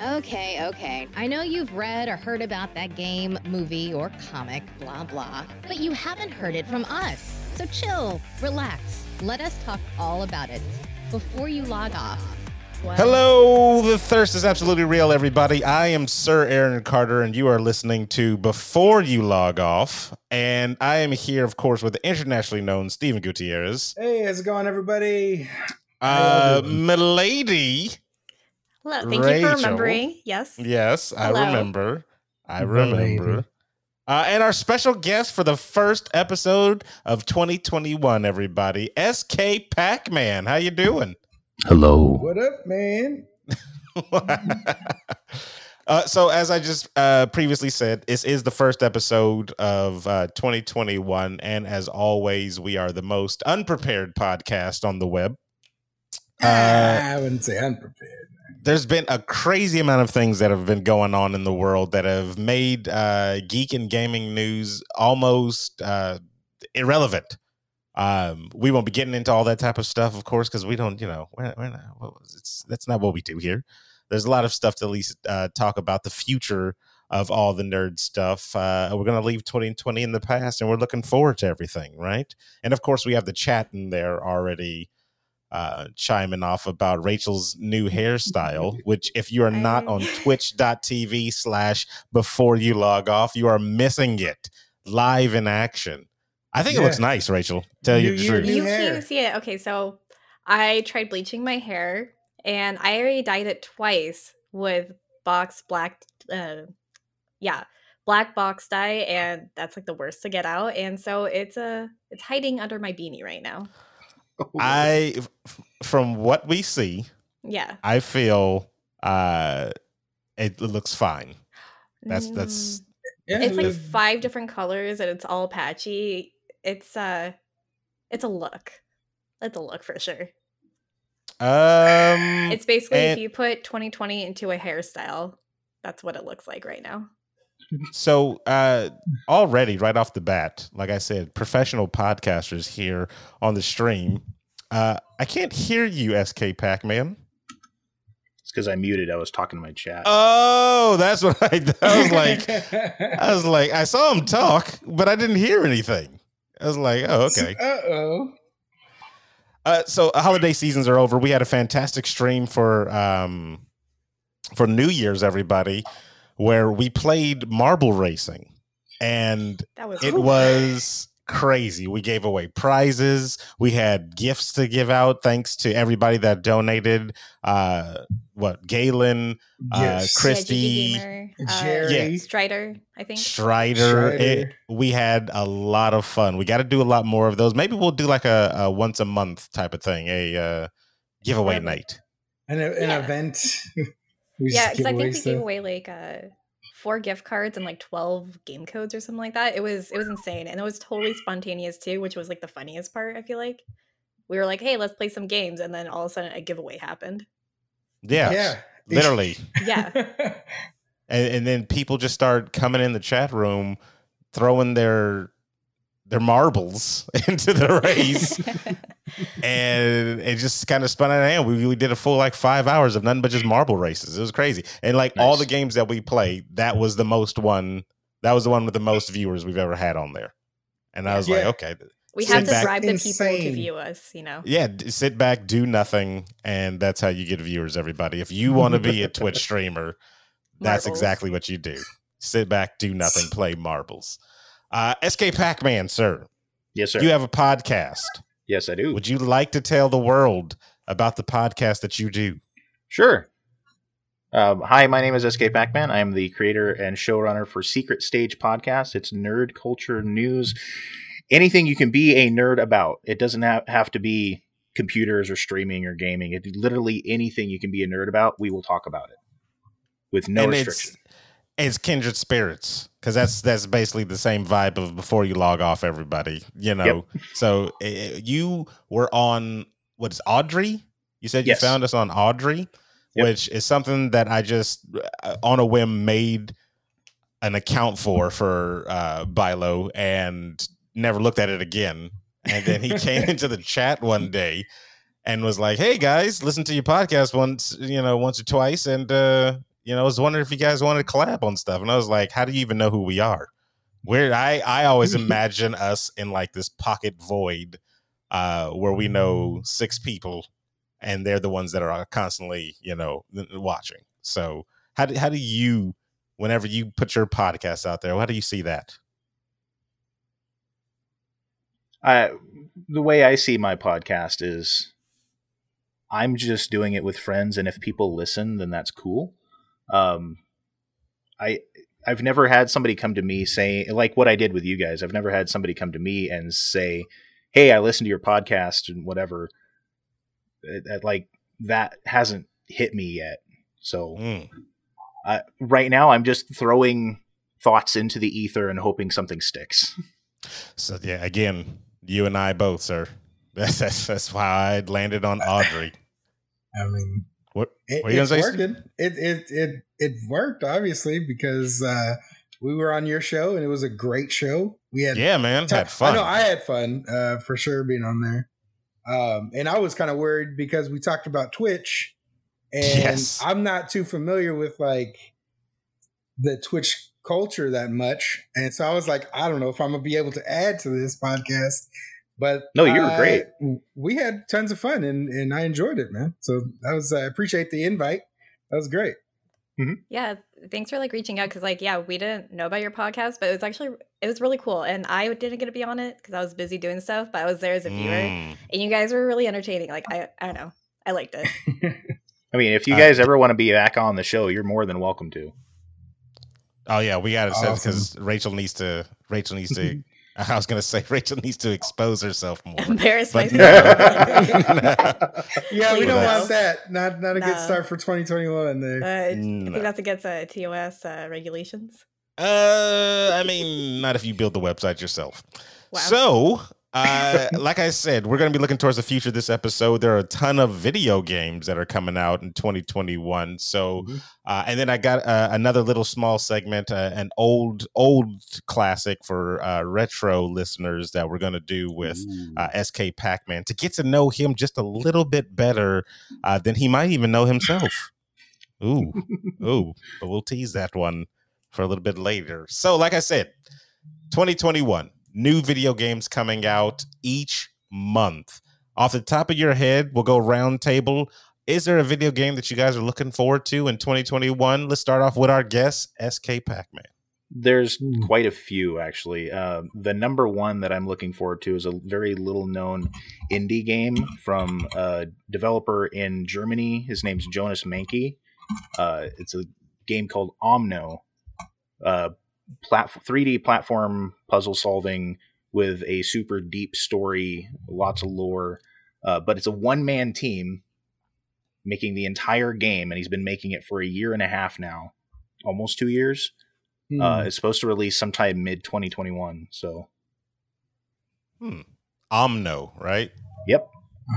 Okay, okay. I know you've read or heard about that game, movie, or comic, blah, blah, but you haven't heard it from us. So chill, relax. Let us talk all about it before you log off. What? Hello, the thirst is absolutely real, everybody. I am Sir Aaron Carter, and you are listening to Before You Log Off. And I am here, of course, with the internationally known Stephen Gutierrez. Hey, how's it going, everybody? Uh, y'all? Milady. Hello. Thank you for remembering. Yes. Yes, I remember. I remember. Uh, and our special guest for the first episode of 2021, everybody, SK Pac-Man. How you doing? Hello. What up, man? uh, so, as I just uh, previously said, this is the first episode of uh, 2021, and as always, we are the most unprepared podcast on the web. Uh, I wouldn't say unprepared. There's been a crazy amount of things that have been going on in the world that have made uh, geek and gaming news almost uh, irrelevant. Um, we won't be getting into all that type of stuff, of course, because we don't, you know, we're, we're not, it's that's not what we do here. There's a lot of stuff to at least uh, talk about the future of all the nerd stuff. Uh, we're going to leave 2020 in the past, and we're looking forward to everything, right? And of course, we have the chat in there already uh, chiming off about Rachel's new hairstyle, which if you are not on twitch.tv slash before you log off, you are missing it live in action. I think it looks nice, Rachel. Tell you New the truth. you can't see it. Okay, so I tried bleaching my hair, and I already dyed it twice with box black. Uh, yeah, black box dye, and that's like the worst to get out. And so it's a it's hiding under my beanie right now. I, f- from what we see, Yeah, I feel uh, it looks fine. That's that's Mm, Yeah, it's like five different colors, and it's all patchy. It's uh, it's a look. It's a look for sure. um. It's basically and- if you put 2020 into a hairstyle, that's what it looks like right now. So uh already right off the bat, like I said, professional podcasters here on the stream. Uh I can't hear you, SK Pac-Man. It's because I muted. I was talking to my chat. Oh, that's what I, I was like. I was like, I saw him talk, but I didn't hear anything. I was like, oh, okay. Uh oh. Uh, so holiday seasons are over. We had a fantastic stream for um for New Year's, everybody, where we played marble racing, and That was it cool. was crazy. We gave away prizes. We had gifts to give out. Thanks to everybody that donated. Uh, what Galen, uh, Yes. Chris- Yeah, GG Christy, Gamer, Jerry. uh, Strider, I think. Strider. Strider. It- we had a lot of fun. We got to do a lot more of those. Maybe we'll do like a, a once a month type of thing, a uh, giveaway Whatever. night. An, an Yeah. event. We Yeah, because I away think we gave away like uh, four gift cards and like twelve game codes or something like that. It was it was insane, and it was totally spontaneous too, which was like the funniest part. I feel like we were like, "Hey, let's play some games," and then all of a sudden a giveaway happened. Yeah, Yeah. literally. Yeah, and, and then people just start coming in the chat room, throwing their their marbles into the race, and it just kind of spun out of hand. We, we did a full like five hours of nothing but just marble races. It was crazy, and like all the games that we played, that was the most one. That was the one with the most viewers we've ever had on there. And I was like, okay, we Sit had to back. bribe the people to view us. You know, yeah, sit back, do nothing, and that's how you get viewers. Everybody, if you want to be a Twitch streamer, that's Marbles. exactly what you do. Sit back, do nothing, play marbles. Uh, SK Pac Man, sir, yes, sir. you have a podcast. Yes, I do. Would you like to tell the world about the podcast that you do? Sure. Um, hi, my name is SK Pacman. I am the creator and showrunner for Secret Stage Podcast. It's nerd culture news, anything you can be a nerd about. It doesn't have, have to be computers or streaming or gaming. It literally anything you can be a nerd about. We will talk about it with no and restriction. It's it's kindred spirits because that's that's basically the same vibe of before you log off. Everybody, you know. So uh, you were on what's Audrey? You said Yes. you found us on Audrey, Yep. which is something that I just uh, on a whim made an account for for uh, Bilo and never looked at it again. And then he came into the chat one day and was like, "Hey guys, listen to your podcast once, you know, once or twice, and uh, you know, I was wondering if you guys wanted to collab on stuff. And I was like, how do you even know who we are? Where I, I always imagine us in like this pocket void uh, where we know six people and they're the ones that are constantly, you know, watching. So how do, how do you, whenever you put your podcast out there, how do you see that? I, the way I see my podcast is I'm just doing it with friends, and if people listen, then that's cool. Um, I I've never had somebody come to me saying like what I did with you guys. I've never had somebody come to me and say, "Hey, I listened to your podcast and whatever." It, it, like that hasn't hit me yet. So Mm. uh, right now, I'm just throwing thoughts into the ether and hoping something sticks. So yeah, again, you and I both, sir. That's that's, that's why I landed on Audrey. I mean, What? it, What are you it's gonna say, working. It it it it worked obviously because uh, we were on your show and it was a great show. We had Yeah, man, ti- had fun. I know I had fun uh, for sure being on there. Um, and I was kind of worried because we talked about Twitch, and Yes. I'm not too familiar with like the Twitch culture that much, and so I was like, I don't know if I'm gonna be able to add to this podcast. But No, you were I- great. We had tons of fun, and and I enjoyed it, man. So that was I appreciate the invite. That was great. Yeah, thanks for like reaching out because like yeah, we didn't know about your podcast, but it was actually it was really cool, and I didn't get to be on it because I was busy doing stuff, but I was there as a viewer, Mm. and you guys were really entertaining. Like I I don't know, I liked it. I mean, if you Uh, guys ever want to be back on the show, you're more than welcome to. Oh yeah, we got it Awesome. because Rachel needs to. Rachel needs to. I was gonna say Rachel needs to expose herself more. Embarrass But- myself. yeah, we don't want that. Not not a good start for 2021. There. uh, I No. think that's against uh, TOS uh, regulations. Uh, I mean, not if you build the website yourself. Wow. So, uh, like I said, we're going to be looking towards the future this episode. There are a ton of video games that are coming out in 2021. So, Mhm. uh, and then I got uh, another little small segment, uh, an old, old classic for uh, retro listeners that we're going to do with uh, SK Pac Man to get to know him just a little bit better uh, than he might even know himself. Ooh, ooh, but we'll tease that one for a little bit later. So, like I said, 2021, new video games coming out each month. Off the top of your head, we'll go round table. Is there a video game that you guys are looking forward to in 2021? Let's start off with our guest, SK Pac Man. There's Hmm. quite a few actually. Uh, the number one that I'm looking forward to is a very little known indie game from a developer in Germany. His name's Jonas Manke. Uh, it's a game called Omno, uh, plat- 3D platform puzzle solving with a super deep story, lots of lore. Uh, but it's a one man team making the entire game, and he's been making it for a year and a half now, almost two years. Hmm. Uh, it's supposed to release sometime mid 2021. So, Hmm. Omno, right? yep,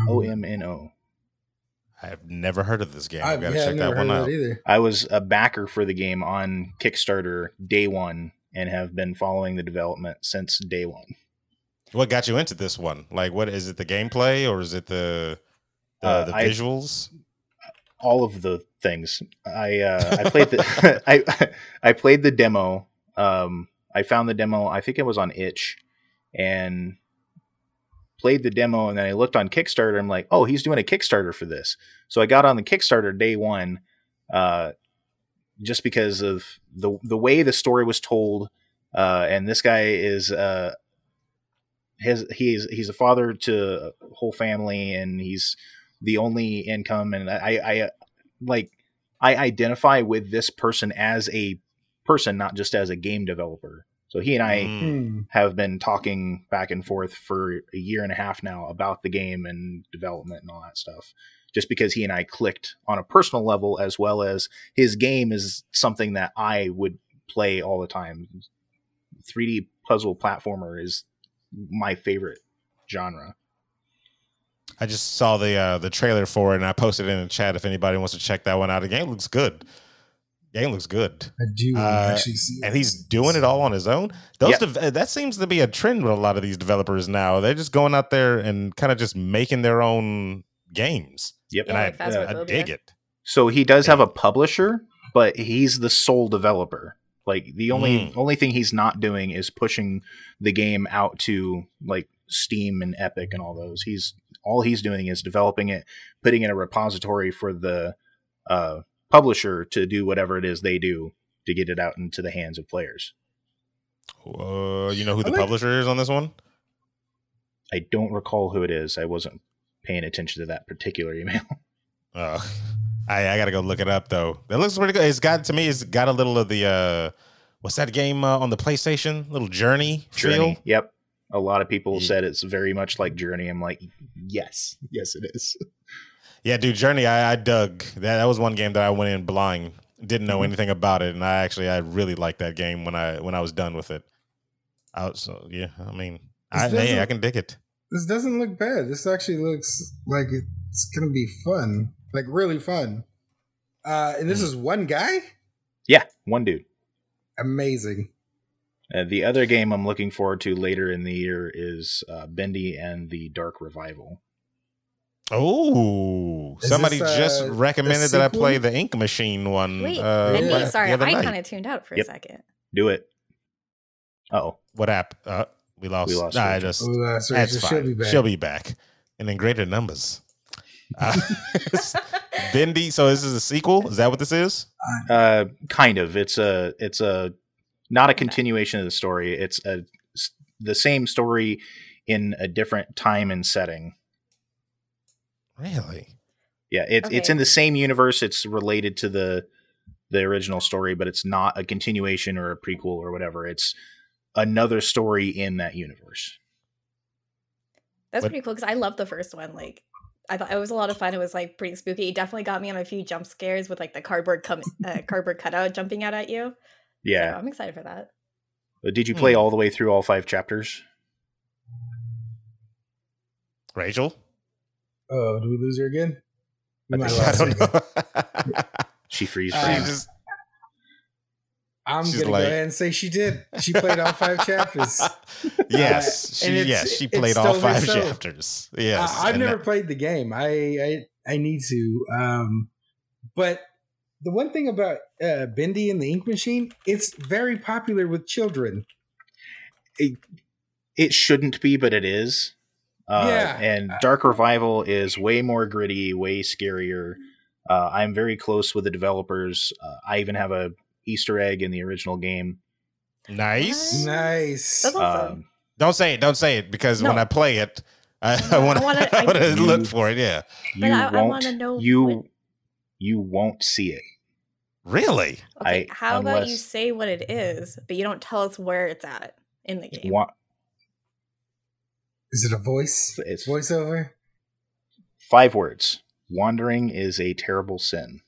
O M N O. I have never heard of this game. I, I've got to yeah, I've check never that one heard of out. that either. I was a backer for the game on Kickstarter day one and have been following the development since day one. What got you into this one? Like, what is it? The gameplay or is it the the, Uh, the I- visuals? All of the things I uh, I played the I I played the demo. Um, I found the demo. I think it was on Itch, and played the demo. And then I looked on Kickstarter. I'm like, oh, he's doing a Kickstarter for this. So I got on the Kickstarter day one, uh, just because of the the way the story was told. Uh, and this guy is uh, his he's he's a father to a whole family, and he's the only income. And I I like I identify with this person as a person, not just as a game developer. So he and I Mm. Have been talking back and forth for a year and a half now about the game and development and all that stuff. Just because he and I clicked on a personal level, as well as his game is something that I would play all the time. 3D puzzle platformer is my favorite genre. I just saw the uh, the trailer for it and I posted it in the chat if anybody wants to check that one out. The game looks good. Game looks good. I do Uh, actually see. And he's doing it all on his own. Those Yeah. dev- uh, that seems to be a trend with a lot of these developers now. They're just going out there and kind of just making their own games. Yep. And Yeah, I, like I dig it. So he does have a publisher, but he's the sole developer. Like the only Mm. only thing he's not doing is pushing the game out to like Steam and Epic and all those. He's all he's doing is developing it, putting in a repository for the uh, publisher to do whatever it is they do to get it out into the hands of players. Uh, you know who I the like- publisher is on this one? I don't recall who it is. I wasn't paying attention to that particular email. Oh, I, I gotta go look it up though. That looks pretty good. It's got to me. It's got a little of the uh, what's that game uh, on the PlayStation? Little Journey, Journey. feel. Yep. A lot of people Yeah. said it's very much like Journey. I'm like, yes, yes, it is. Yeah, dude, Journey. I, I dug that. That was one game that I went in blind, didn't know Mhm. anything about it, and I actually I really liked that game when I when I was done with it. I was, so yeah, I mean, I, hey, I can dig it. This doesn't look bad. This actually looks like it's gonna be fun, like really fun. Uh, and this Hmm. is one guy. Yeah, one dude. Amazing. Uh, the other game I'm looking forward to later in the year is uh, Bendy and the Dark Revival. Oh, somebody this, uh, just recommended that I play the Ink Machine one. Wait, uh, Bendy, yeah. sorry, the I kind of tuned out for Yep. a second. Do it. Oh, What app? Uh, we lost. We lost Nah, I just Oh, uh, so that's she'll fine. be back. She'll be back, and in greater numbers. Uh, Bendy. So this is a sequel. Is that what this is? uh, kind of. It's a it's a not a continuation of the story. It's a s- the same story in a different time and setting. Really? Yeah, it's it's in the same universe. It's related to the the original story, but it's not a continuation or a prequel or whatever. It's another story in that universe. That's What- pretty cool because I love the first one. Like, I thought it was a lot of fun. It was like pretty spooky. It definitely got me on a few jump scares with like the cardboard com- uh, cardboard cutout jumping out at you. Yeah. so I'm excited for that. But did you play Hmm. all the way through all five chapters? Rachel? Oh, do we lose her again? We I think- I don't know. She freeze Uh, framed. just- I'm She's gonna like- go ahead and say she did. She played all five chapters. yes, Uh, she it's- yes she played all five so. chapters. Yes, Uh, I've never that- played the game. I, I I need to. Um, but the one thing about uh, Bendy and the Ink Machine, it's very popular with children. It, it shouldn't be, but it is. Uh, Yeah. And Dark Revival is way more gritty, way scarier. Uh, I'm very close with the developers. Uh, I even have a Easter egg in the original game. nice. Nice. That's awesome. Um, Don't say it. Don't say it because when I play it, I, No, I want I wanna- to I- look for it. Yeah, you But I- I won't. wanna know you what- you won't see it. really. Okay, I- how about you say what it is, but you don't tell us where it's at in the game? Wa- Is it a voice? It's Voiceover? five words. Wandering is a terrible sin.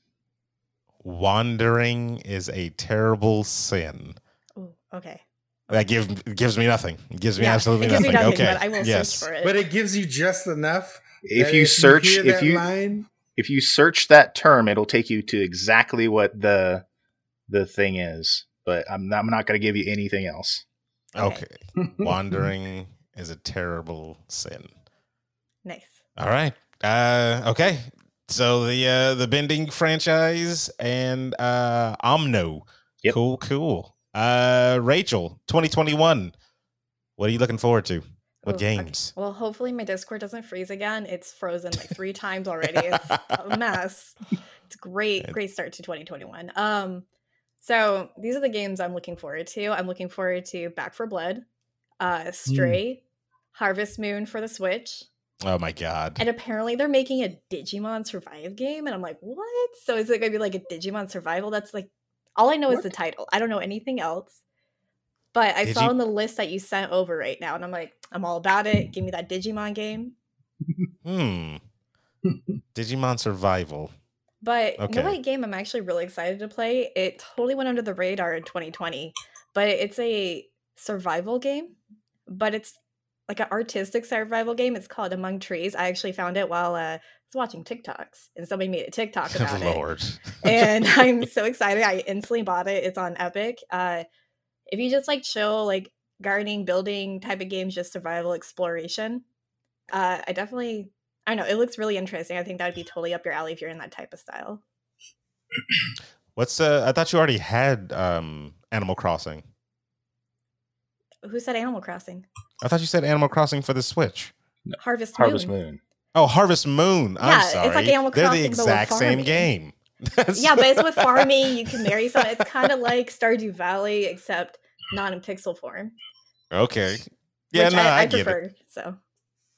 Wandering is a terrible sin. Ooh, okay. That gives gives me nothing. It gives me Yeah, absolutely it gives me nothing. nothing, Okay. but I will yes. search for it. But it gives you just enough. If that you search, hear if you line, if you search that term, it'll take you to exactly what the the thing is. But I'm not, I'm not going to give you anything else. Okay. Wandering is a terrible sin. nice. All right. Uh, okay. So the uh, the Bendy franchise and uh, Omno. Yep. Cool, cool. Uh, Rachel, 2021. What are you looking forward to? What Ooh, okay. games? Well, hopefully my Discord doesn't freeze again. It's frozen like three times already. It's a mess. It's great, great start to 2021. Um, so these are the games I'm looking forward to. I'm looking forward to Back 4 Blood, uh, Stray, Harvest Moon for the Switch, Oh my god. and apparently they're making a Digimon Survive game, and I'm like, what? So is it gonna be like a Digimon Survival? That's like all I know is the title. I don't know anything else. But I Digi- saw on the list that you sent over right now, and I'm like, I'm all about it. Give me that Digimon game. Hmm. Digimon Survival. But you Okay. know what game I'm actually really excited to play? It totally went under the radar in 2020, but it's a survival game. But it's like an artistic survival game. It's called Among Trees. I actually found it while uh, I was watching TikToks, and somebody made a TikTok about it. Lord. and I'm so excited. I instantly bought it. It's on Epic. Uh, if you just like chill, like gardening, building type of games, just survival exploration, uh, I definitely, I don't know, it looks really interesting. I think that would be totally up your alley if you're in that type of style. What's uh? I thought you already had um Animal Crossing. Who said Animal Crossing? I thought you said Animal Crossing for the Switch. Harvest Moon. Harvest Moon. Oh, Harvest Moon. I'm Yeah, it's sorry. like Animal They're the Crossing, but with exact same farming. game. Yeah, but it's with farming. You can marry someone. It's kind of like Stardew Valley, except not in pixel form. okay. Yeah, no, I, I, I get it. prefer. So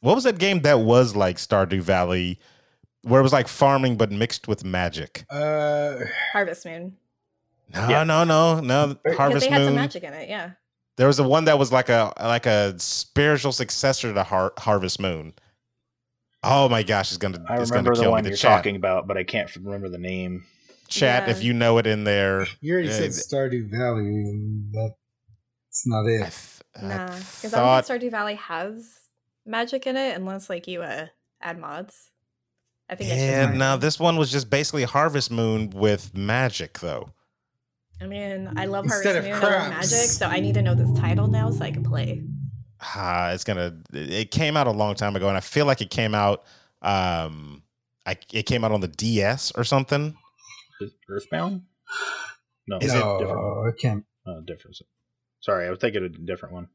What was that game that was like Stardew Valley, where it was like farming but mixed with magic? Uh, Harvest Moon. No, Yeah. no, no, no. Because Harvest they had some Moon. magic in it. Yeah. There was the one that was like a like a spiritual successor to Har- Harvest Moon. Oh my gosh, it's gonna I it's gonna remember the kill one me. The you're chat, talking about, but I can't remember the name. chat. Yeah. If you know it in there, you already Yeah, said th- Stardew Valley, and that's not I, it. th- Nah. Because I thought don't think Stardew Valley has magic in it unless like you uh add mods. I think it's just yeah. farming. No, this one was just basically Harvest Moon with magic, though. I mean, I love Instead Harvest of Moon. I love magic, so I need to know this title now so I can play. Ah, it's gonna. It came out a long time ago, and I feel like it came out. Um, I it came out on the DS or something. Is Earthbound? No, Is it's it different one. no, I can't. Uh, different. Sorry, I was thinking a different one.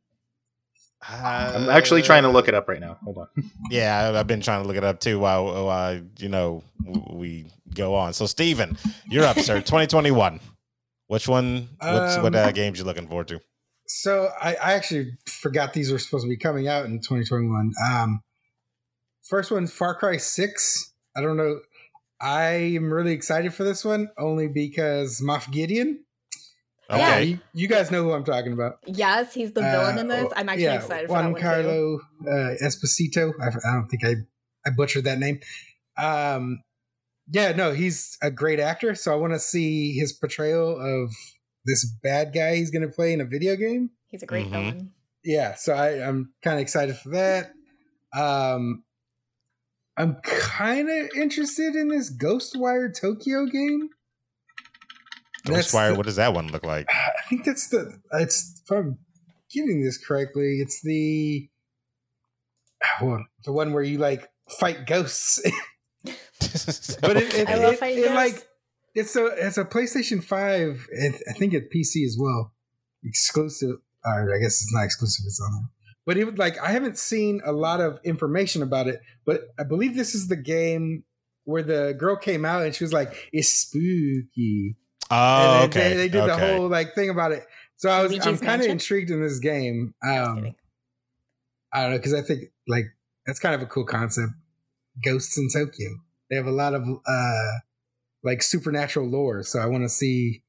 Uh, I'm actually trying to look it up right now. Hold on. Yeah, I- I've been trying to look it up too while, while you know we go on. So, Steven, you're up, sir. 2021. Which one? What's, what uh, Um, games you looking forward to? So I, I actually forgot these were supposed to be coming out in 2021. Um, first one, Far Cry 6. I don't know. I am really excited for this one only because Moff Gideon. Okay. Yeah. You, you guys know who I'm talking about. Yes, he's the villain in this. Uh, I'm actually yeah, excited for Juan that one too. Carlo uh, Esposito. I, I don't think I I butchered that name. Um, yeah, no, he's a great actor. So I want to see his portrayal of this bad guy he's going to play in a video game. He's a great Mhm. villain. Yeah, so I, I'm kind of excited for that. Um, I'm kind of interested in this Ghostwire Tokyo game. That's Ghostwire, the- what does that one look like? I think that's the. It's if I'm getting this correctly, it's the. Well, the one where you like fight ghosts, but it, it, I love it- it, like it's a it's a PlayStation Five. It, I think it's PC as well, exclusive. Or I guess it's not exclusive. It's on there. But it would like I haven't seen a lot of information about it. But I believe this is the game where the girl came out and she was like, "It's spooky." oh, and okay. they, they did the whole like thing about it. So I was I'm kind of intrigued in this game. Um. I don't know because I think like that's kind of a cool concept. Ghosts in Tokyo. They have a lot of uh like supernatural lore, so I want to see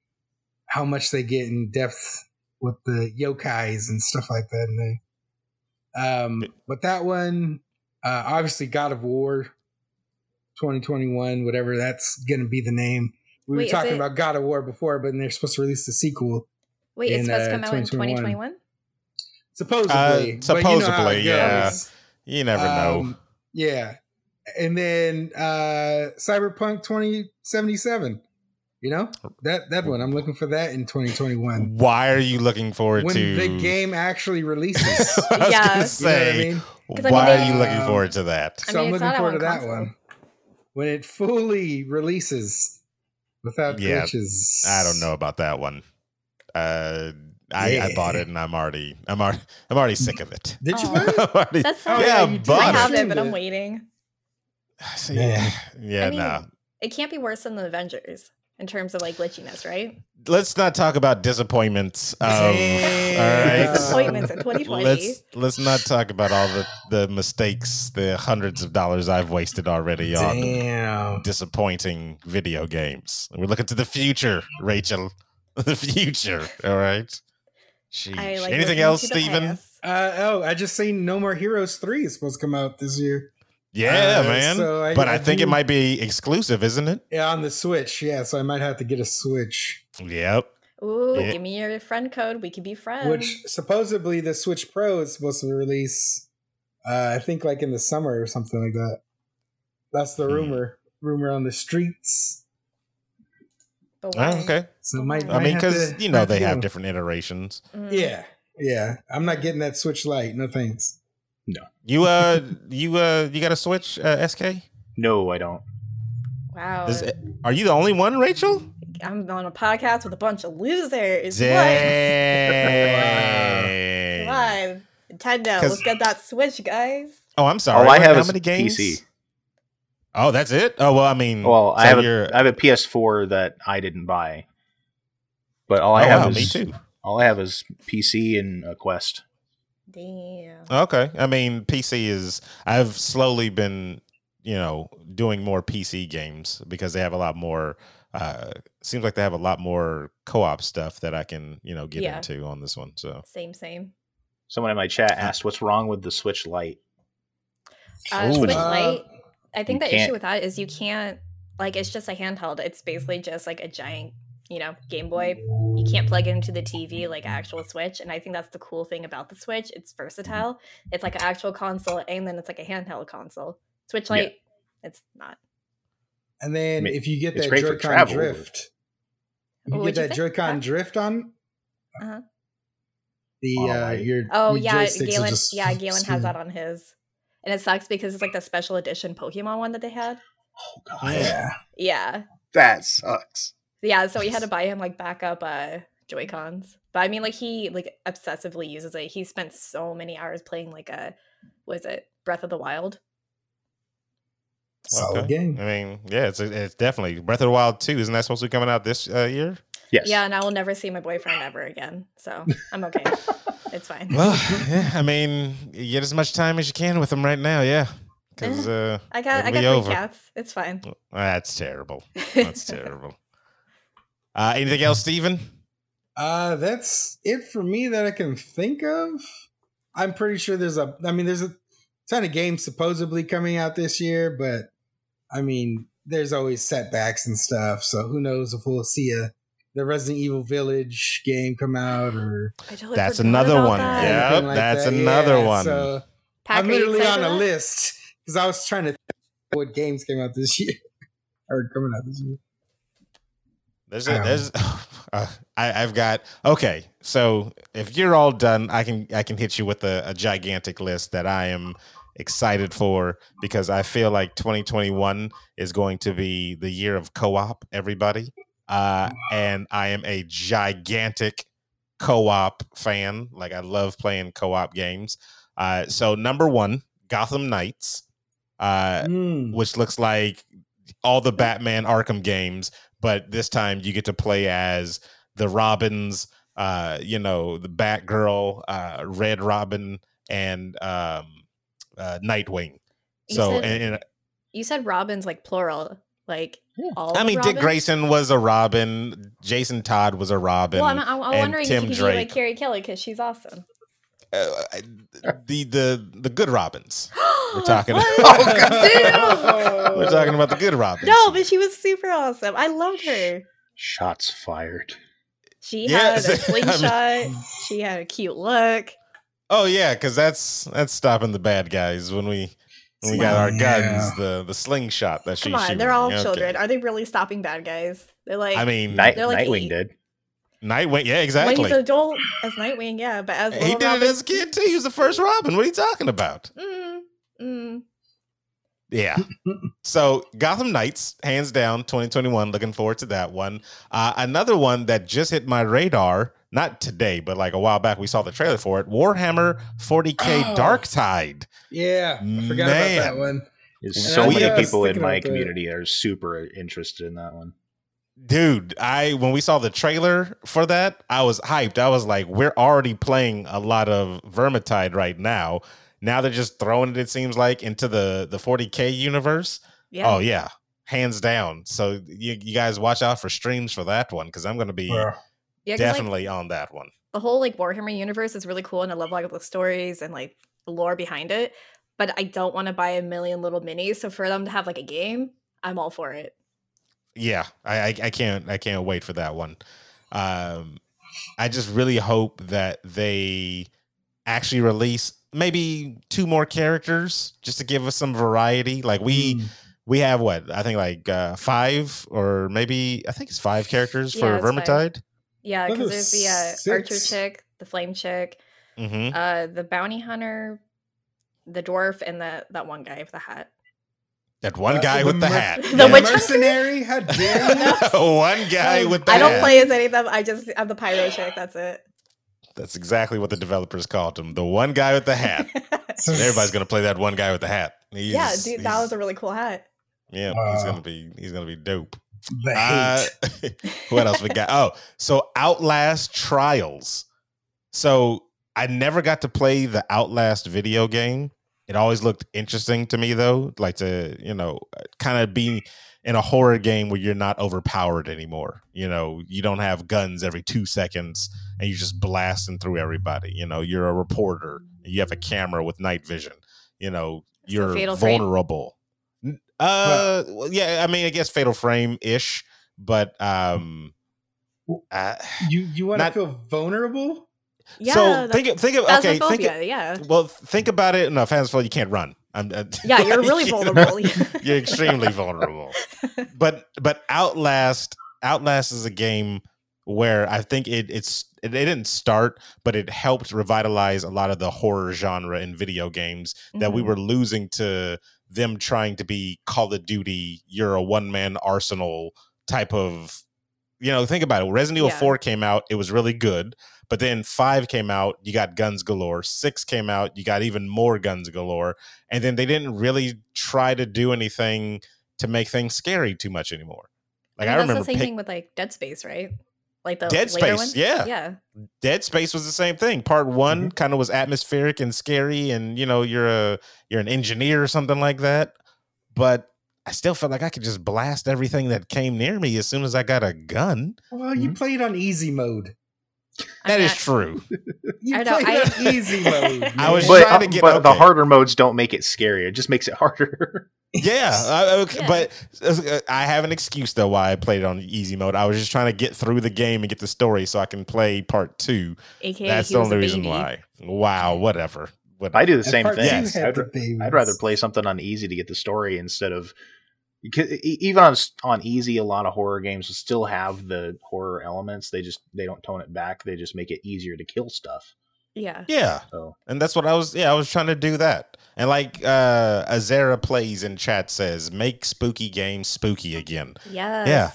how much they get in depth with the yokais and stuff like that. And they, um, but that one, uh, obviously, God of War, 2021, whatever that's going to be the name. We Wait, were talking it- about God of War before, but they're supposed to release the sequel Wait, it's in, supposed to uh, come out in 2021. 2021? supposedly. Uh, but you know supposedly, yeah. goes. You never know. Um, Yeah. And then uh Cyberpunk 2077. You know? That that one. I'm looking for that in 2021. Why are you looking forward When to the game actually releases. I was Yeah. gonna You know what I say, mean? 'Cause, I why mean, are you looking forward to that? I So I'm it's looking forward to that console. one. When it fully releases without Yeah, glitches. I don't know about that one. Uh, I, I bought it and I'm already I'm already I'm already sick of it. Did you Oh. buy it? I'm already- That's Oh, yeah, you did. bought I it. have it, Streamed but I'm waiting. See, Yeah. yeah, I mean, no. It can't be worse than the Avengers in terms of like glitchiness, right? Let's not talk about disappointments. Of, all Damn. right. Disappointments in 2020. Let's let's not talk about all the the mistakes, the hundreds of dollars I've wasted already on disappointing video games. We're looking to the future, Rachel. the future. All right. Sheesh. I like Anything else, to the Steven? Uh, oh, I just seen No More Heroes 3 is supposed to come out this year. Yeah, Uh, man. so I- but I, I think do- it might be exclusive, isn't it? Yeah, on the Switch. Yeah, so I might have to get a Switch. Yep. Ooh, Yeah. give me your friend code. We could be friends. Which supposedly the Switch Pro is supposed to release, uh, I think like in the summer or something like that. That's the Hmm. rumor. Rumor on the streets. Oh, okay. So might, my. I might mean, because you know they have different iterations. Mm. Yeah, yeah. I'm not getting that Switch Lite. No thanks. You uh, you uh, you got a Switch, uh, SK? No, I don't. Wow. Is are you the only one, Rachel? I'm on a podcast with a bunch of losers. What? Dang. Come on, Nintendo, 'Cause- let's get that Switch, guys. Oh, I'm sorry. All I What- have how is many games? PC. Oh, that's it. Oh well, I mean, Well, I have a, have a PS4 that I didn't buy, but all I oh, have wow, is me too. all I have is PC and a Quest. Damn. Okay, I mean, PC is. I've slowly been, you know, doing more PC games because they have a lot more. Uh, seems like they have a lot more co-op stuff that I can, you know, get Yeah. into on this one. So Same, same. Someone in my chat asked, "What's wrong with the Switch Lite?" Uh, Switch Uh, Lite. I think you the issue with that is you can't like it's just a handheld. It's basically just like a giant, you know, Game Boy. You can't plug it into the TV like actual Switch, and I think that's the cool thing about the Switch. It's versatile. It's like an actual console, and then it's like a handheld console. Switch Yeah. Lite, it's not. And then I mean, if you get that great Joy-Con travel, drift, you What'd get you that say? Joy-Con Huh? drift on, Uh-huh. the Oh, uh, your Oh your yeah, joysticks will Galen. just Yeah, Galen has that on his, and it sucks because it's like the special edition Pokemon one that they had. Oh god, Yeah, Yeah, that sucks. Yeah. So we had to buy him like backup uh Joy Cons. But I mean, like he like obsessively uses it. He spent so many hours playing like a, was it Breath of the Wild? solid okay. game. I mean, yeah, it's it's definitely Breath of the Wild two. Isn't that supposed to be coming out this uh, year? Yes. Yeah, and I will never see my boyfriend ever again. So I'm okay. it's fine. Well, yeah, I mean, you get as much time as you can with them right now. Yeah, because uh, I got I got be three over. cats. It's fine. that's terrible. That's terrible. Uh, anything else, Steven? Uh, that's it for me that I can think of. I'm pretty sure there's a. I mean, there's a ton of games supposedly coming out this year, but I mean, there's always setbacks and stuff. So who knows if we'll see a the Resident Evil Village game come out or I totally That's another one. that. Yeah. Yep, like that's that. another Yeah, one. So Pack, I'm literally on a that? list because I was trying to think what games came out this year or coming out this year. There's a, Um, there's uh, I, I've got okay. So if you're all done, I can I can hit you with a, a gigantic list that I am excited for because I feel like 2021 is going to be the year of co-op. Everybody, uh, and I am a gigantic co-op fan. Like I love playing co-op games. Uh, so number one, Gotham Knights. Uh, Mm. which looks like all the Batman Arkham games, but this time you get to play as the Robins, uh, you know, the Batgirl, uh, Red Robin, and um, uh, Nightwing. You So, said- and, and You said Robins like plural, like all. I mean, Dick Grayson was a Robin, Jason Todd was a Robin. Well, I'm, I'm, I'm and wondering Tim if you could Drake. be like Carrie Kelly because she's awesome. Uh, the the the good Robins. We're talking. What? Oh, We're talking about the good Robins. No, but she was super awesome. I loved her. Shots fired. She Yes, had a I mean- slingshot. she had a cute look. Oh yeah, because that's that's stopping the bad guys when we when we got our guns, the the slingshot that she's Come on, shooting. they're all Okay. children. Are they really stopping bad guys? They're like, I mean, Night They're like Nightwing eight. did. Nightwing. Yeah, when exactly. he's adult as Nightwing, yeah, but as he did Robin, it as a kid too. He was the first Robin. What are you talking about? mm, mm. Yeah. so Gotham Knights, hands down, 2021. Looking forward to that one. Uh, another one that just hit my radar, not today, but like a while back, we saw the trailer for it. Warhammer 40k Oh. Dark Tide. Yeah, I forgot Man. about that one. Is so I many people in my about that. community are super interested in that one. Dude, I when we saw the trailer for that, I was hyped. I was like, we're already playing a lot of Vermintide right now. Now they're just throwing it, it seems like, into the the 40k universe. Yeah. Oh yeah, hands down. So you, you guys watch out for streams for that one because I'm going to be Bruh. yeah, 'cause, like, definitely on that one. the whole like Warhammer universe is really cool, and I love like the stories and like the lore behind it. But I don't want to buy a million little minis, so for them to have like a game, I'm all for it. Yeah, I, I I can't I can't wait for that one. Um, I just really hope that they actually release maybe two more characters just to give us some variety. Like we Mm. we have what I think like uh, five or maybe I think it's five characters Yeah, for it's five. Vermintide. Yeah, because there's the uh, archer chick, the flame chick, hmm uh, the bounty hunter, the dwarf, and the that one guy with the hat. That one Uh, guy the with the mer- hat. The The witch mercenary? How dare you? one guy with the I don't hat. play as any of them. I just I'm the pyro chick. That's it. That's exactly what the developers called him. The one guy with the hat. Everybody's gonna play that one guy with the hat. He's, yeah, dude, that was a really cool hat. yeah. he's Uh, gonna be he's gonna be dope. the Uh, hate. what else we got? Oh, so Outlast Trials. So I never got to play the Outlast video game. It always looked interesting to me though, like to, you know, kind of be in a horror game where you're not overpowered anymore. You know, you don't have guns every 2 seconds and you're just blasting through everybody. You know, you're a reporter, you have a camera with night vision. You know, So you're Fatal Frame? vulnerable. Uh, well, yeah, I mean, I guess Fatal Frame ish, but um, uh, you you want to feel vulnerable? Yeah. so think think of okay, think yeah. well, think about it. No, Phasmophobia, you can't run. I'm, uh, Yeah, you're really you know, vulnerable. you're extremely vulnerable. But but Outlast Outlast is a game where I think it it's it, didn't start, but it helped revitalize a lot of the horror genre in video games that we Mhm. were losing to them trying to be Call of Duty. You're a one man arsenal type of. You know, think about it. Resident Evil Yeah. 4 came out, it was really good. But then 5 came out, you got guns galore. 6 came out, you got even more guns galore. And then they didn't really try to do anything to make things scary too much anymore. Like I, mean, that's remember the same pick- thing with like Dead Space, right? Like the Dead later Space, ones? yeah. yeah. Dead Space was the same thing. Part one Mm-hmm. kind of was atmospheric and scary, and you know you're a you're an engineer or something like that. But I still felt like I could just blast everything that came near me as soon as I got a gun. Well, you Mhm. played on easy mode. I That mean, is true. You I know, played I- on easy mode. I was. But, trying to uh, get- but the harder modes don't make it scarier. It just makes it harder. Yeah, I, okay, Yeah. but uh, I have an excuse though why I played it on easy mode. I was just trying to get through the game and get the story so I can play part two. AKA That's the only reason why. Wow, whatever. Whatever. I do the And same thing. Yes. I'd, the babies. I'd rather play something on easy to get the story instead of because even on on easy. A lot of horror games will still have the horror elements. They just they don't tone it back. They just make it easier to kill stuff. Yeah. Yeah. So And that's what I was yeah, I was trying to do that. And like uh Azera plays in chat says, make spooky games spooky again. yeah Yeah.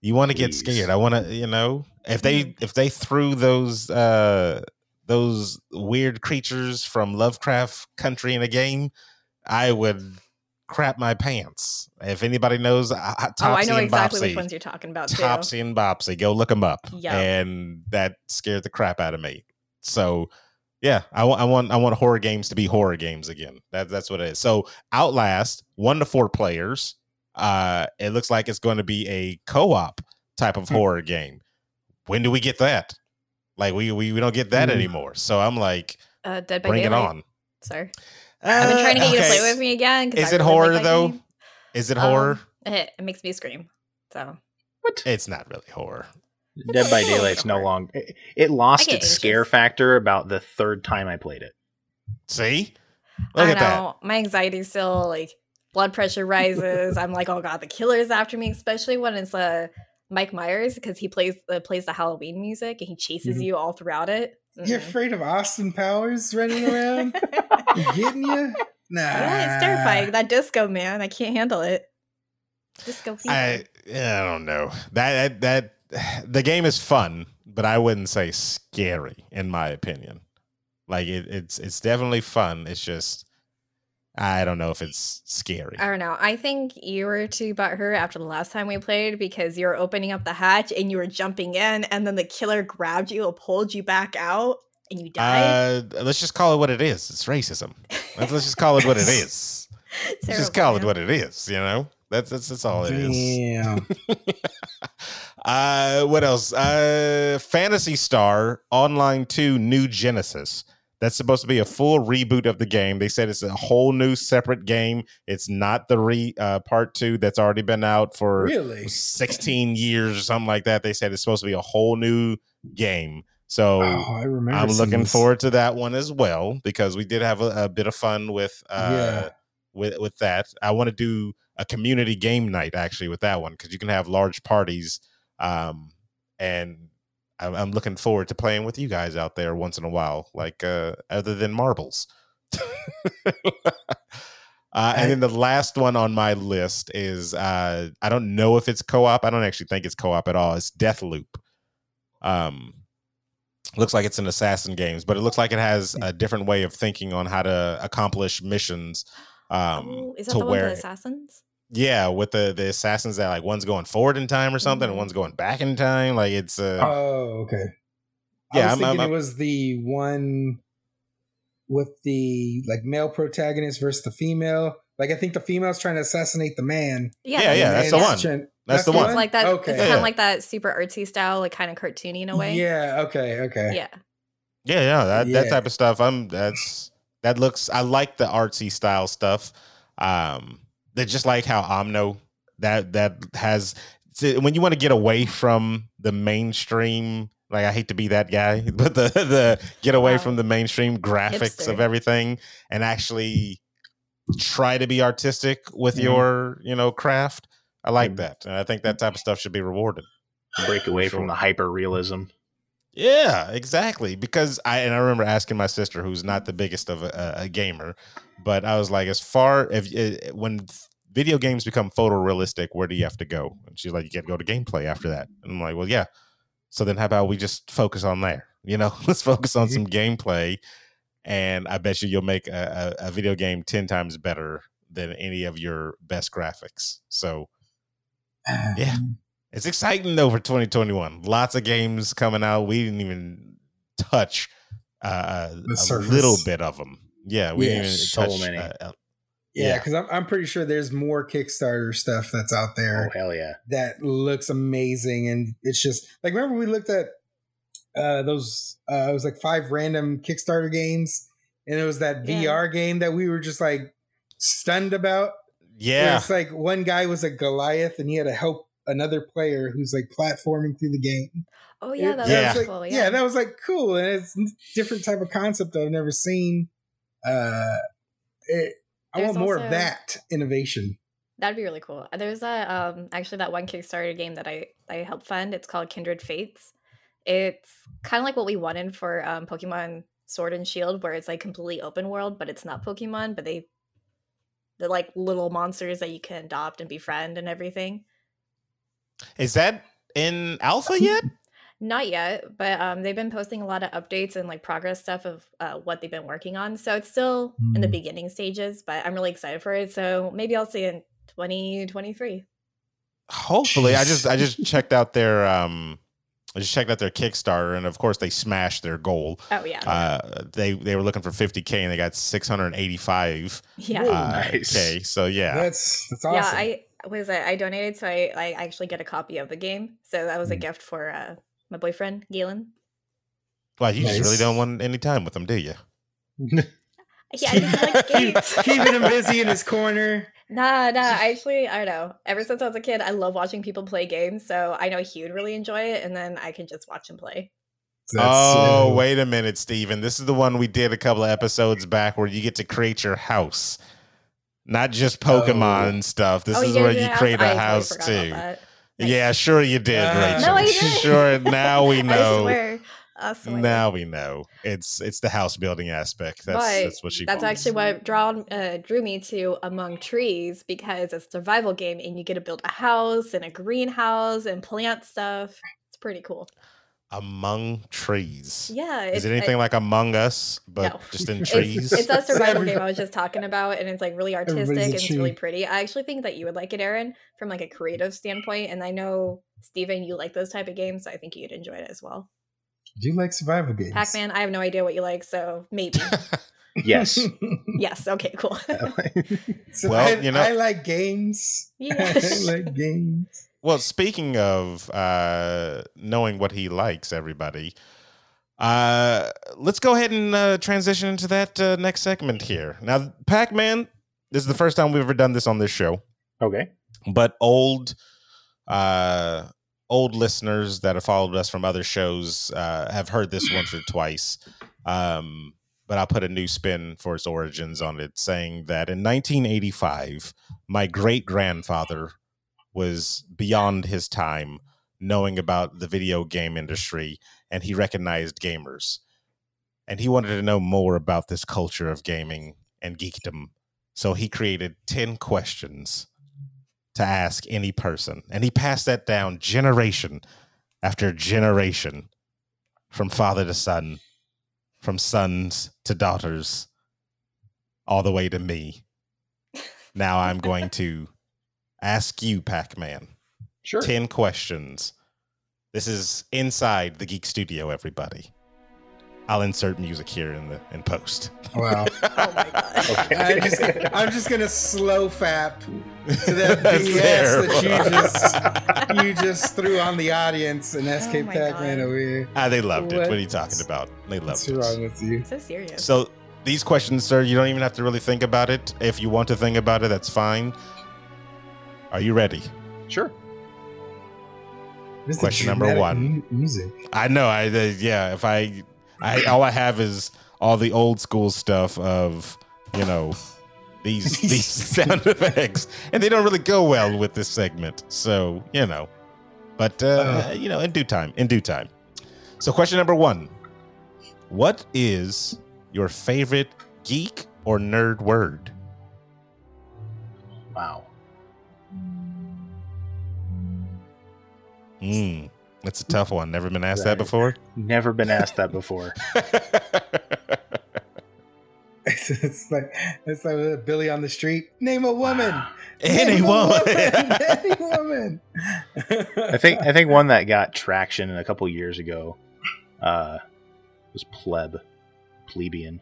You want to get scared. I want to, you know, if they Mhm. if they threw those uh those weird creatures from Lovecraft country in a game, I would crap my pants. If anybody knows uh, Topsy Oh, I know and exactly Bopsy, which ones you're talking about too. Topsy and Bopsy, go look them up. Yeah. And that scared the crap out of me. So yeah, I want I want I want horror games to be horror games again. That that's what it is. So Outlast, one to four players. Uh it looks like it's going to be a co-op type of Hmm. horror game. When do we get that? Like we we, we don't get that Mm. anymore. So I'm like, Uh, Dead by bring it on. Sir, I've been trying to get you to play with me again. 'cause Is I it really like horror though? game. Is it Um, horror? It, it makes me scream. So what? It's not really horror. Dead by a little Daylight's no horror. longer. It, it lost get its scare factor about the third time I played it. See? I Look don't at that. My anxiety still like blood pressure rises. I'm like, oh god, the killer's after me, especially when it's uh Mike Myers because he plays uh, plays the Halloween music and he chases Mm-hmm. Mhm. you all throughout it. You're mm-hmm. afraid of Austin Powers running around? Getting you? Nah. yeah, it's terrifying. That disco man, I can't handle it. Disco fever. I I don't know. That that that the game is fun, but I wouldn't say scary in my opinion. Like it, it's it's definitely fun. It's just I don't know if it's scary. I don't know. I think you were too butthurt after the last time we played because you were opening up the hatch and you were jumping in, and then the killer grabbed you and pulled you back out, and you died. Uh, let's just call it what it is. It's racism. Let's, let's just call it what it is. Let's just call it what it is. You know, that's that's that's all it is. Damn. uh, what else? Uh, Phantasy Star Online 2 New Genesis. That's supposed to be a full reboot of the game. They said it's a whole new separate game. It's not the re uh, part two that's already been out for Really? 16 years or something like that. They said it's supposed to be a whole new game. So Oh. I'm looking this. forward to that one as well because we did have a, a bit of fun with uh Yeah. with with that. I want to do a community game night actually with that one because you can have large parties um and I'm, I'm looking forward to playing with you guys out there once in a while like uh other than marbles Uh, and then the last one on my list is uh, I don't know if it's co-op. I don't actually think it's co-op at all. It's Deathloop. Um, looks like it's an assassin games, but it looks like it has a different way of thinking on how to accomplish missions. Um, oh, is that the one where, with the assassins? Yeah, with the the assassins that like one's going forward in time or something, and one's going back in time. Like it's uh, Oh, okay. Yeah, I was I'm- thinking I'm- it was the one with the like male protagonist versus the female. Like I think the female's trying to assassinate the man. Yeah, yeah, and that's the one. trying- That's the one. It's like that. Okay. It's kind of like that super artsy style, like kind of cartoony in a way. Yeah. Okay. Okay. Yeah. Yeah, yeah, that that type of stuff. I'm that's that looks. I like the artsy style stuff. Um, they just like how Omno that that has when you want to get away from the mainstream. Like I hate to be that guy, but the the get away Wow. from the mainstream graphics of everything and actually try to be artistic with Mhm. your you know craft. I like Mhm. that, and I think that type of stuff should be rewarded. Break away from the hyper realism. Yeah, exactly. Because I and I remember asking my sister, who's not the biggest of a, a gamer, but I was like, as far if uh, when video games become photorealistic, where do you have to go? And she's like, you got to go to gameplay after that. And I'm like, well, yeah. So then, how about we just focus on there? You know, let's focus on some gameplay, and I bet you you'll make a, a, a video game ten times better than any of your best graphics. So Yeah. it's exciting though for 2021. Lots of games coming out. We didn't even touch uh, a little bit of them. Yeah, we Yeah, didn't even so touch. many. Uh, Yeah, Yeah. because I'm I'm pretty sure there's more Kickstarter stuff that's out there. Oh hell yeah! that looks amazing, and it's just like remember we looked at uh those uh it was like five random Kickstarter games, and it was that Yeah. VR game that we were just like stunned about. yeah, it's like one guy was a Goliath, and he had to help another player who's like platforming through the game. Oh yeah, that Yeah. was like, cool. yeah. Yeah. that was like cool, and it's different type of concept I've never seen. Uh, it, I want more also- of that innovation. That'd be really cool. There's a um actually that one Kickstarter game that I I helped fund. It's called Kindred Fates. It's kind of like what we wanted for um Pokemon Sword and Shield, where it's like completely open world, but it's not Pokemon, but they they're like little monsters that you can adopt and befriend and everything. is that in alpha yet? Not yet, but um, they've been posting a lot of updates and like progress stuff of uh, what they've been working on. So it's still in the Mm. beginning stages, but I'm really excited for it. So maybe I'll see it in 2023. Hopefully, I just I just checked out their um, I just checked out their Kickstarter, and of course they smashed their goal. Oh yeah, Uh, they they were looking for 50k, and they got 685 yeah, Whoa. uh, Nice. k. So yeah, That's that's awesome. yeah. I was? I donated, so I, I actually get a copy of the game. So that was a Mm. gift for uh, my boyfriend Galen. well, you just really don't want any time with them, do you? Yeah, I like games. Keeping him busy in his corner. Nah, nah. I Actually, I don't know. Ever since I was a kid, I love watching people play games. So I know he would really enjoy it, and then I can just watch him play. oh, uh, wait a minute, Steven. This is the one we did a couple of episodes back where you get to create your house. Not just Pokemon Oh. and stuff. This Oh, is you where guys you create I a totally house too. That. Yeah, sure you did, Uh, Rachel. No, I didn't. Sure, now we I know. swear. I swear. Now we know. It's it's the house building aspect. That's But that's what she That's wants. actually what drawn uh, drew me to Among Trees because it's a survival game and you get to build a house and a greenhouse and plant stuff. It's pretty cool. Among trees. Yeah. Is it anything like Among Us, but No. just in trees? it's a survival game I was just talking about, and it's like really artistic and it's really pretty. I actually think that you would like it, Aaron, from like a creative standpoint. And I know Steven, you like those type of games, so I think you'd enjoy it as well. Do you like survival games? Pac Man, I have no idea what you like, so maybe. Yes. yes. Okay. Cool. So Well, I, you know- I like games. Yeah. I like games. Well, speaking of uh, knowing what he likes, everybody, uh, let's go ahead and uh, transition into that uh, next segment here. Now, Pac Man, this is the first time we've ever done this on this show, okay. but old, uh, old listeners that have followed us from other shows uh, have heard this once or twice. Um, but I'll put a new spin for its origins on it, saying that in 1985, my great grandfather was beyond his time knowing about the video game industry and he recognized gamers and he wanted to know more about this culture of gaming and geekdom So he created 10 questions to ask any person. And he passed that down generation after generation from father to son, from sons to daughters, all the way to me. Now I'm going to ask you, Pac Man, Sure. 10 questions. This is inside the Geek Studio, everybody. I'll insert music here in the in post. Wow. Oh my god. Okay. I just, I'm just gonna slow fap to that That's BS fair. that you just you just threw on the audience and SK Oh Pac-Man God. over here. Ah, they loved it. What are you talking about? They loved What's loved wrong it. with you? So serious. So these questions, sir, you don't even have to really think about it. If you want to think about it, that's fine. Are you ready? Sure. This is Question number one. Music. I know. I uh, yeah. If I, I all I have is all the old school stuff of you know these these sound effects, and they don't really go well with this segment. So you know, but uh, Uh. you know, in due time, in due time. So question number one: What is your favorite geek or nerd word? Wow. Hmm, that's a tough one. Never been asked that Right. before. Never been asked that before. It's, it's like it's like Billy on the street. Name a woman. Any Name a woman. Any woman. I think I think one that got traction a couple years ago uh, was pleb, plebeian.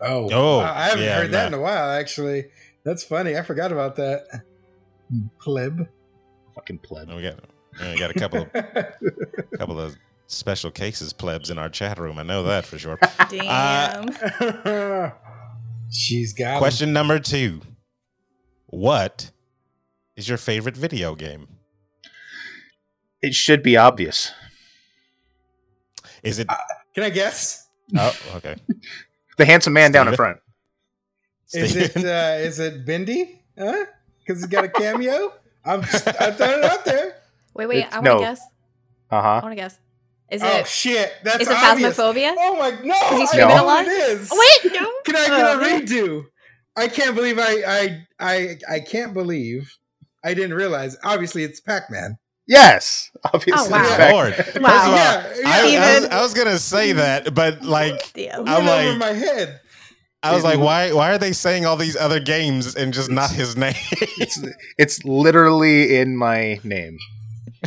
Oh, Oh, I haven't yeah, heard that nah. in a while. Actually, that's funny. I forgot about that. Pleb. Fucking pleb. we got we got a couple of couple of special cases plebs in our chat room. I know that for sure. Damn. She's got Question number two: What is your favorite video game? It should be obvious. Is it? Can I guess? Oh, okay. The handsome man down in Steven? front. Is it Steven? uh, is it Bendy? Huh? Because he's got a cameo. I'm just, I'm throwing it out there. Wait, wait. It's- I want no. to guess. Uh huh. I want to guess. Is it? oh it? shit! That's Is it obvious. Phasmophobia? Oh my no! Is he I screaming know a lot? It is. Oh, wait, no. Can I can Oh, I redo? I can't believe I I I I can't believe I didn't realize. Obviously, it's Pac Man. Yes, obviously. Oh, wow. it's Lord. Wow. all, Yeah, yeah. I, I was, I was gonna say that, but like, Damn. I'm Went over like- my head. I was like, why? Why are they saying all these other games and just not his name? It's it's literally in my name.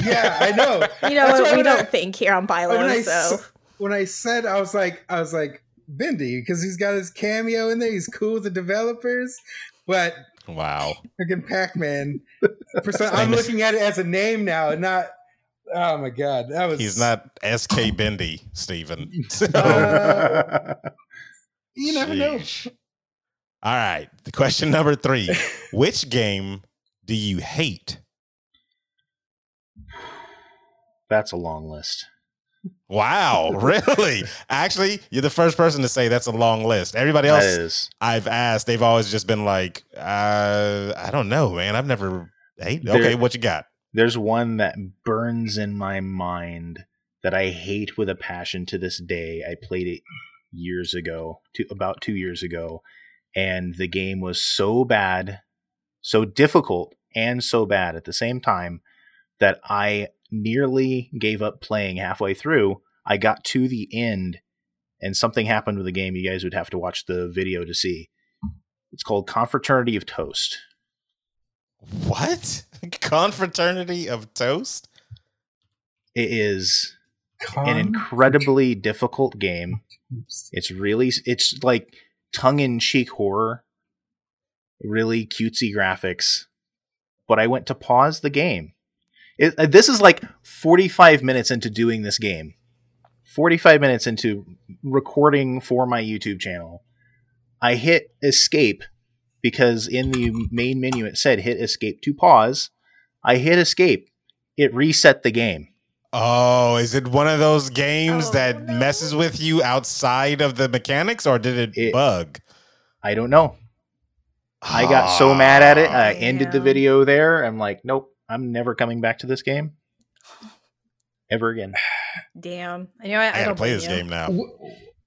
Yeah, I know. You know That's what? We don't think here on when I so when I said I was like I was like Bendy because he's got his cameo in there. He's cool with the developers, but wow. freaking Pac Man. His I'm looking at it as a name now, and not. Oh my god, that was. He's not SK Bendy, Steven. So, Uh, You never know. All right. The question number three: Which game do you hate? That's a long list. Wow, really? Actually, you're the first person to say that's a long list. Everybody else is. I've asked, they've always just been like, uh, I don't know, man. I've never hate. There- Okay, what you got? There's one that burns in my mind that I hate with a passion to this day. I played it years ago, two, about two years ago, and the game was so bad, so difficult, and so bad at the same time that I nearly gave up playing halfway through. I got to the end, and something happened with the game. You guys would have to watch the video to see. It's called Confraternity of Toast. What? Confraternity of Toast? It is an incredibly difficult game. It's really it's like tongue in cheek horror, really cutesy graphics. But I went to pause the game. It, uh, this is like 45 minutes into doing this game. 45 minutes into recording for my YouTube channel. I hit escape because in the main menu it said hit escape to pause. I hit escape. It reset the game. Oh, is it one of those games Oh, that no. messes with you outside of the mechanics, or did it, It- bug? I don't know. I got so ah, mad at it. I ended the video there. I'm like, nope, I'm never coming back to this game ever again. damn. I know I, I I gotta don't play this you. game now. W-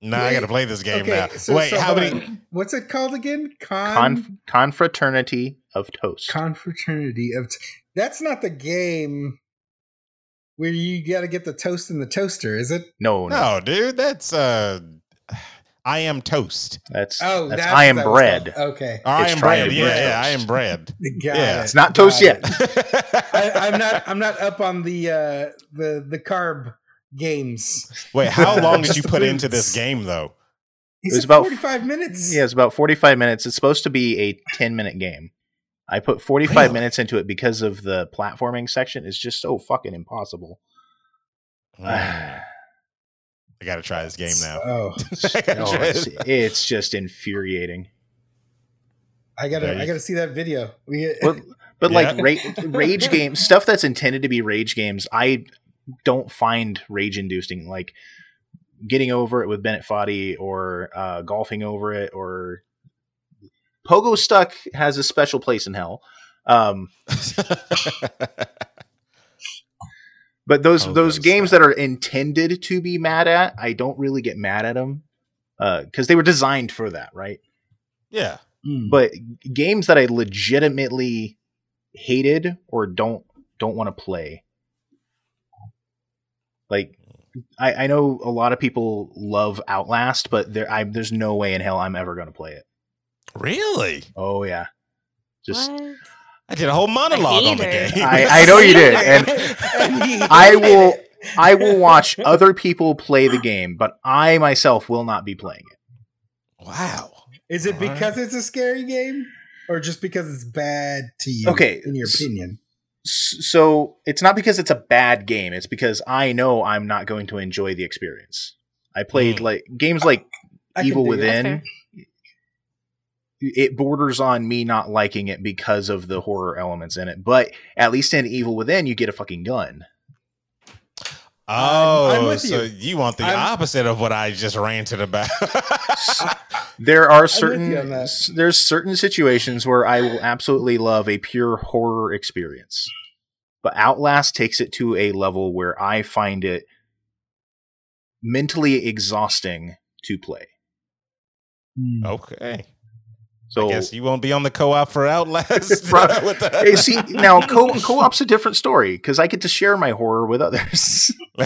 No, I got to play this game okay, now. so- Wait, so how many? What's it called again? Con, Con- confraternity of toast. confraternity of. T- That's not the game where you got to get the toast in the toaster, is it? no, no, No, dude, that's uh, I am toast. that's Oh, that's that's I am that bread. called. Okay, I am trying bread. Yeah, toast. yeah, I am bread. got Yeah. it. It's not toast it. yet. I, I'm not. I'm not up on the uh, the the carb games. Wait, how long did you the put into this game though? He It was about- 45 minutes. Yeah, it's about 45 minutes. It's supposed to be a 10 minute game. I put 45 Really? minutes into it because of the platforming section. It's just so fucking impossible. Mm, I got to try this game now. Oh, I gotta try it's, it's just infuriating. I gotta. You- I gotta see that video. We, But, but Yeah. like ra- rage games, stuff that's intended to be rage games, I don't find rage inducing. Like getting over it with Bennett Foddy or uh, golfing over it or Pogostuck has a special place in hell. Um, But those Oh, those those games that are intended to be mad at, I don't really get mad at them because they were designed for that, right? yeah. Mm. But games that I legitimately hated or don't don't want to play, like I, I know a lot of people love Outlast, but there I, there's no way in hell I'm ever going to play it. Really? Oh yeah, just What? I did a whole monologue on the game. I, I know you did, and And I will. I will watch other people play the game, but I myself will not be playing it. wow. Is it All right. because it's a scary game, or just because it's bad to you? Okay, in your opinion. So it's not because it's a bad game. It's because I know I'm not going to enjoy the experience. I played Hmm. like games like I can Evil dig it. Within. It borders on me not liking it because of the horror elements in it. But at least in Evil Within, you get a fucking gun. Oh, I'm with so you. you. want the I'm- opposite of what I just ranted about? There are certain you on that. s- there's certain situations where I will absolutely love a pure horror experience. But Outlast takes it to a level where I find it mentally exhausting to play. Okay. So I guess you won't be on the co-op for Outlast. Right. Hey, see now co co-op's a different story because I get to share my horror with others.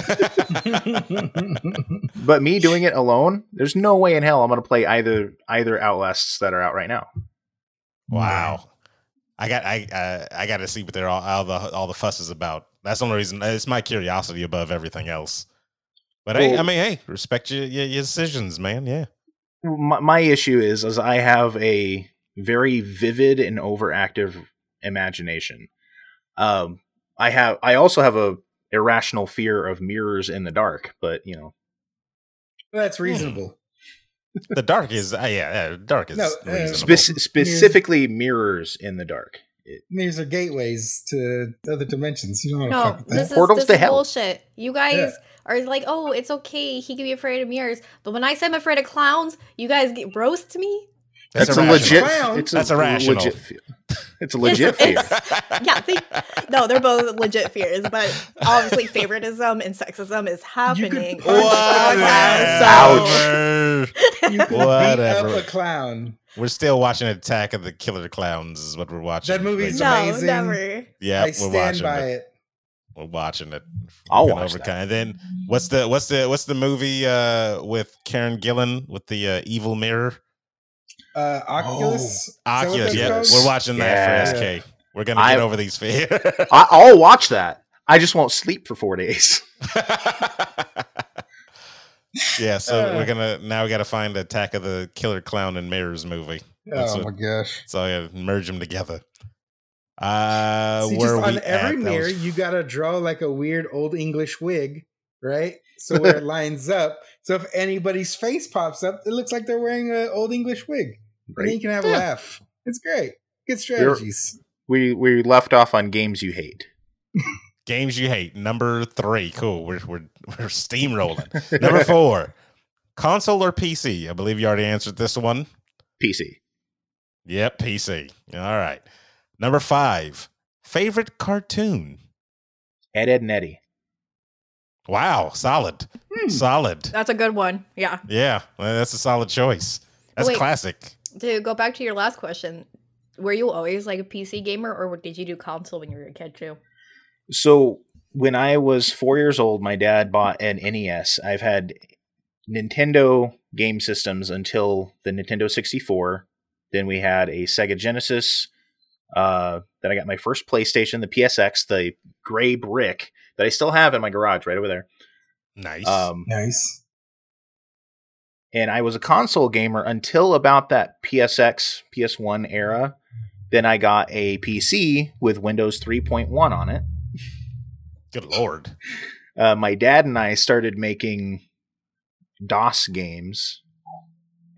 but me doing it alone, there's no way in hell I'm going to play either either Outlasts that are out right now. wow. I got I uh, I got to see what they're all, all the all the fuss is about. That's the only reason. It's my curiosity above everything else. But hey, I mean, hey, respect your, your your decisions, man. Yeah. My, my issue is, is I have a very vivid and overactive imagination. Um, I have, I also have a irrational fear of mirrors in the dark. But you know, That's reasonable. The dark is uh, yeah, yeah, dark is No, uh, reasonable. spec- specifically mirrors in the dark. It, These are gateways to other dimensions. You don't want to No, fuck with that. this is, Portals this to hell. bullshit. You guys Yeah. Are like, oh, it's okay. He can be afraid of mirrors. But when I say I'm afraid of clowns, you guys get roast me? That's That's, a irrational. legit. Clown. It's a That's irrational. Legit fear. It's a legit fear. It's- yeah, they, no, they're both legit fears, but obviously favoritism and sexism is happening. punch on this Whatever. podcast, so- Whatever. You could beat up a clown. We're still watching Attack of the Killer Clowns. Is what we're watching. That movie's right now. no, amazing. never. Yeah, I we're stand watching by it. it. We're watching it. I'll We're watch that. And then what's the what's the what's the movie uh with Karen Gillan with the uh, evil mirror? Uh, Oculus. Is that what Oculus. Yeah, called? we're watching that Yeah. for SK. We're gonna I- get over these fears. I, I'll watch that. I just won't sleep for four days. yeah, so Uh. we're gonna now we got to find Attack of the Killer Clown and Mirrors movie. That's Oh what- my gosh! So I gotta merge them together. Uh, See, where just we on every at? Mirror, was- you gotta draw like a weird old English wig, right? So where it lines up. So if anybody's face pops up, it looks like they're wearing an old English wig, and then you can have a laugh. It's great. Good strategies. We we left off on games you hate. games you hate. Number three. Cool. We're we're we're steamrolling. Number four. Console or PC? I believe you already answered this one. PC. Yep, PC. All right. Number five. Favorite cartoon? Ed Edd and Eddy. Wow, solid. Hmm. Solid. That's a good one. Yeah. Yeah, well, that's a solid choice. That's Wait. classic. To go back to your last question, were you always like a PC gamer or did you do console when you were a kid too? So when I was four years old, my dad bought an NES. I've had Nintendo game systems until the Nintendo 64. Then we had a Sega Genesis. Uh, then I got my first PlayStation, the PSX, the gray brick that I still have in my garage right over there. Nice. Um, Nice. and I was a console gamer until about that PSX, PS1 era. Then I got a PC with Windows 3.1 on it. Good lord. uh, my dad and I started making DOS games,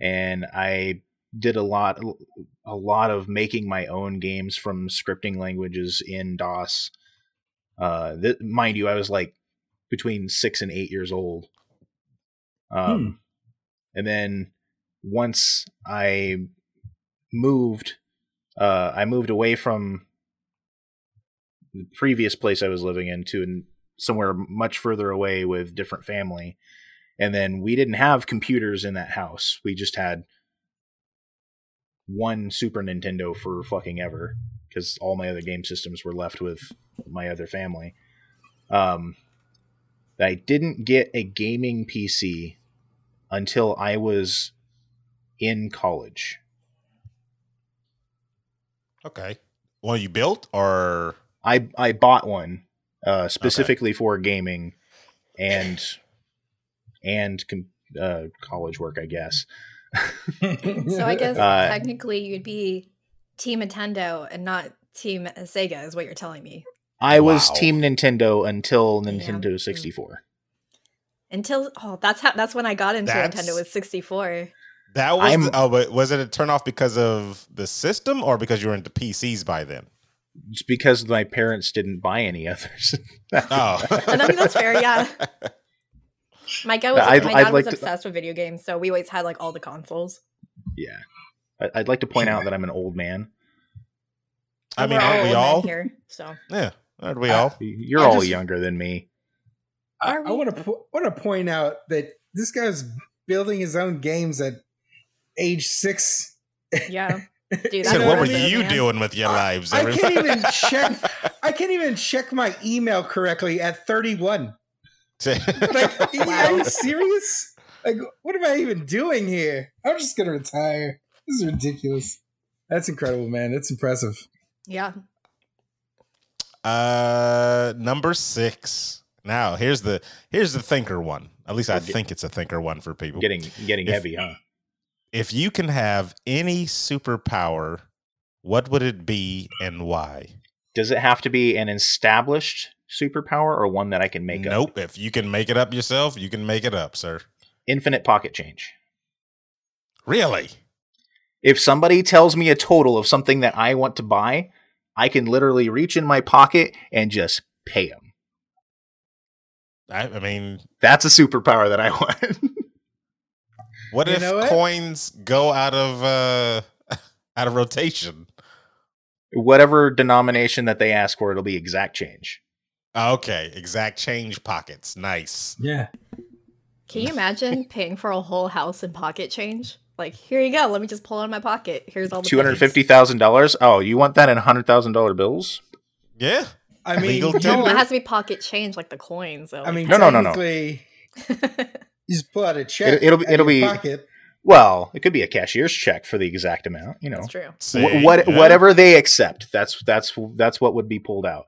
and I did a lot, a lot of making my own games from scripting languages in DOS. Uh, th- mind you, I was like between six and eight years old. Um, and then once I moved, uh, I moved away from the previous place I was living in to an, somewhere much further away with different family. And then we didn't have computers in that house. We just had one Super Nintendo for fucking ever because all my other game systems were left with my other family. Um, I didn't get a gaming PC until I was in college. Okay. One you built or I I bought one uh, specifically for gaming and and com- uh, college work, I guess. So I guess Uh, technically you'd be Team Nintendo and not Team Sega, is what you're telling me. I was Team Nintendo until Yeah. Nintendo 64. Until oh, that's how that's when I got into That's- Nintendo with 64. that was I'm- oh, but was it a turn off because of the system or because you were into PCs by then? It's because my parents didn't buy any others. Oh. And I mean, that's fair, yeah. My guy was I'd- my I'd dad like was to- obsessed with video games, so we always had like all the consoles. yeah. I- I'd like to point out that I'm an old man. I And mean, we're aren't we all? here? So Yeah, aren't we Uh, all? You're I all just- younger than me. I, I want to po- want to point out that this guy's building his own games at age six. yeah, dude. He said, what were what I impressive, you man. doing with your I- lives? I can't even check. I can't even check my email correctly at 31. Like, are you serious? Like, what am I even doing here? I'm just gonna retire. This is ridiculous. That's incredible, man. It's impressive. Yeah, Uh, number six. Now here's the here's the thinker one. At least I We're get- think it's a thinker one for people. Getting getting If- heavy, huh? if you can have any superpower, what would it be and why? Does it have to be an established superpower or one that I can make up? nope. If you can make it up yourself, you can make it up, sir. Infinite pocket change. Really? If somebody tells me a total of something that I want to buy, I can literally reach in my pocket and just pay them. I, I mean, That's a superpower that I want. what You if what? coins go out of uh out of rotation? Whatever denomination that they ask for, it'll be exact change. Okay, exact change pockets. Nice. Yeah. can you imagine paying for a whole house in pocket change? Like, here you go. Let me just pull out of my pocket. Here's all the Two hundred fifty thousand dollars. Oh, you want that in hundred thousand dollar bills? Yeah. I mean, Legal you- pennies. No, tender? it has to be pocket change, like the coins. So I mean, No, no, no, no. you just pull out a check. It- it'll be- it'll be- pocket. Well, it could be a cashier's check for the exact amount. You know, that's true. See, Wh- what yeah. whatever they accept. That's that's that's what would be pulled out.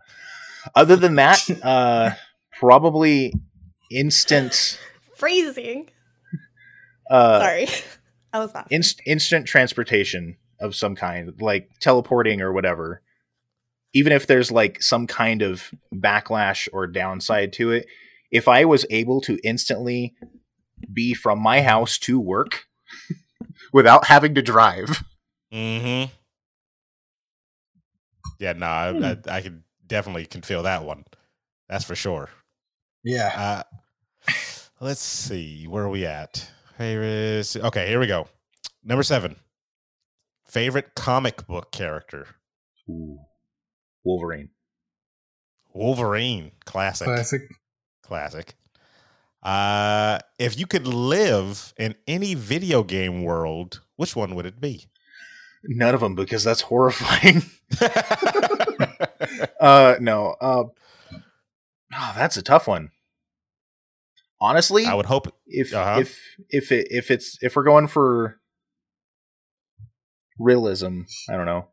Other than that, uh, probably instant. Freezing. Uh, Sorry, I was not. inst- instant transportation of some kind, like teleporting or whatever. Even if there's like some kind of backlash or downside to it, if I was able to instantly be from my house to work without having to drive, Mm-hmm. Yeah, no, I, I, I can definitely can feel that one. That's for sure. Yeah. Uh, let's see, where are we at? Favorite? Okay, here we go. Number seven. Favorite comic book character? Ooh. Wolverine. Wolverine, classic, Classic. classic. Uh, if you could live in any video game world, which one would it be? None of them because that's horrifying. uh, no. Uh, oh, that's a tough one. Honestly, I would hope. if Uh-huh. if if it if it's if we're going for realism, I don't know.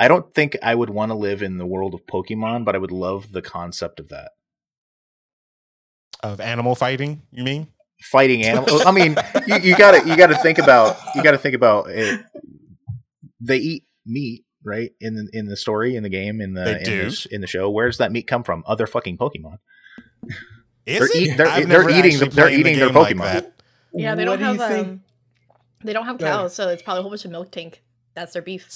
I don't think I would want to live in the world of Pokemon, but I would love the concept of that. Of animal fighting, you mean? Fighting animals. I mean, you, you gotta you gotta think about you gotta think about it. They eat meat, right? In the in the story, in the game, in the They in, do. The, in the show. Where's that meat come from? Other fucking Pokemon. Is They're it? eat- they're- they're eating the- they're played the eating their game like Pokemon. Yeah, they What don't do have you um, they don't have cows, so it's probably a whole bunch of milk tank. That's their beef.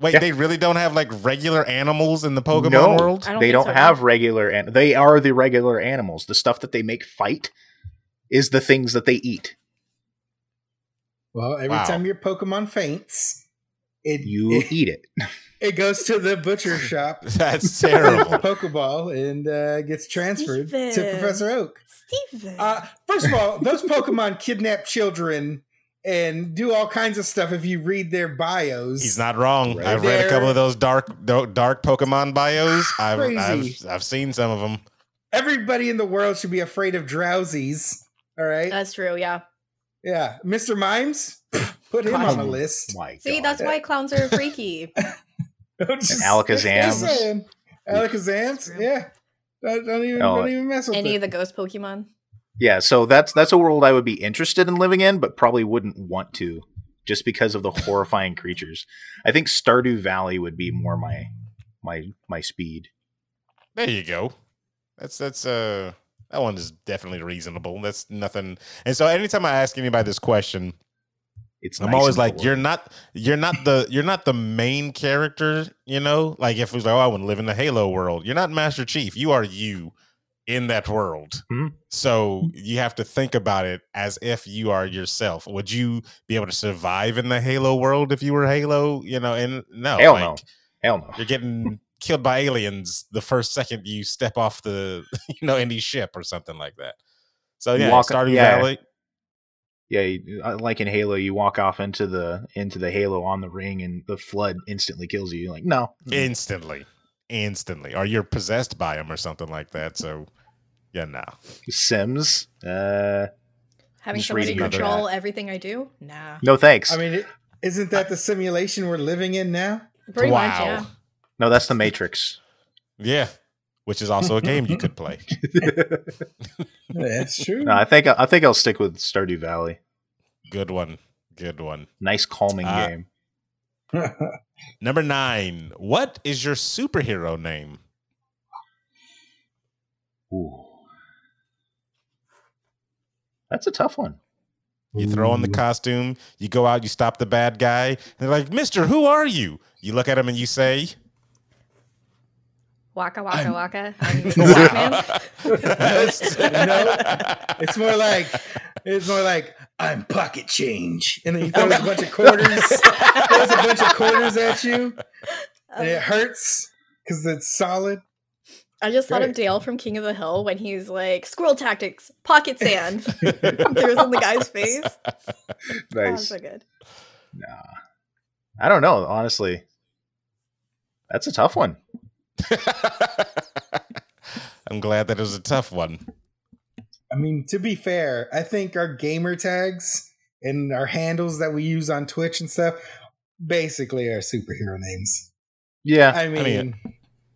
Wait, Yeah. they really don't have like regular animals in the Pokemon No. world? Don't they don't so, have no. regular and they are the regular animals. The stuff that they make fight is the things that they eat. Well, every Wow. time your Pokemon faints, it You it, eat it. it goes to the butcher shop, That's with a terrible. Pokeball, and uh, gets transferred to Professor Oak. Steven. Uh, first of all, those Pokemon kidnap children and do all kinds of stuff if you read their bios. He's not wrong. Right I've read a couple of those dark dark dark Pokemon bios. I've, I've I've seen some of them. Everybody in the world should be afraid of Drowzees. All right. That's true. Yeah. yeah. Mr. Mimes, put him on the list. My See, God. that's why clowns are freaky. Just- Alakazams. just. Alakazams. Yeah. Don't, don't even, Oh. don't even mess with Any it. of the ghost Pokemon. Yeah, so that's that's a world I would be interested in living in, but probably wouldn't want to, just because of the horrifying creatures. I think Stardew Valley would be more my my my speed. There you go. That's that's uh that one is definitely reasonable. That's nothing. And so anytime I ask anybody this question, It's I'm nice always like, you're not you're not the you're not the main character, you know? Like if it was like, oh, I want to live in the Halo world, you're not Master Chief. You are you in that world. Mhm. So you have to think about it as if you are yourself. Would you be able to survive in the Halo world if you were Halo? You know, and no, Hell like, no. Hell no. you're getting killed by aliens the first second you step off the you know any ship or something like that. So You yeah, walk- Stardew yeah. Valley. Yeah, uh, like in Halo, you walk off into the into the Halo on the ring, and the flood instantly kills you. You're like, no, instantly, instantly, or you're possessed by them or something like that. So yeah, no. Sims. Uh, Having somebody control everything I do? Nah. no thanks. I mean, isn't that the simulation we're living in now? Pretty wow. much, yeah. no, that's the Matrix. Yeah, which is also a game you could play. That's true. no, I think I think I'll stick with Stardew Valley. Good one, good one. Nice calming Uh, game. Number nine. What is your superhero name? Ooh. That's a tough one. You throw on the costume, you go out, you stop the bad guy, and they're like, Mister, who are you? You look at him and you say, Waka waka I'm- waka. I'm Batman. no, it's more like it's more like I'm pocket change, and then he throws a bunch of quarters, throws a bunch of quarters at you, and it um, hurts because it's solid. I just thought of Dale from King of the Hill when he's like, squirrel tactics, pocket sand. Throws on the guy's face. Oh, Nice. so good. Nah. I don't know, honestly. That's a tough one. I'm glad that it was a tough one. I mean, to be fair, I think our gamer tags and our handles that we use on Twitch and stuff basically are superhero names. Yeah. I mean, mean-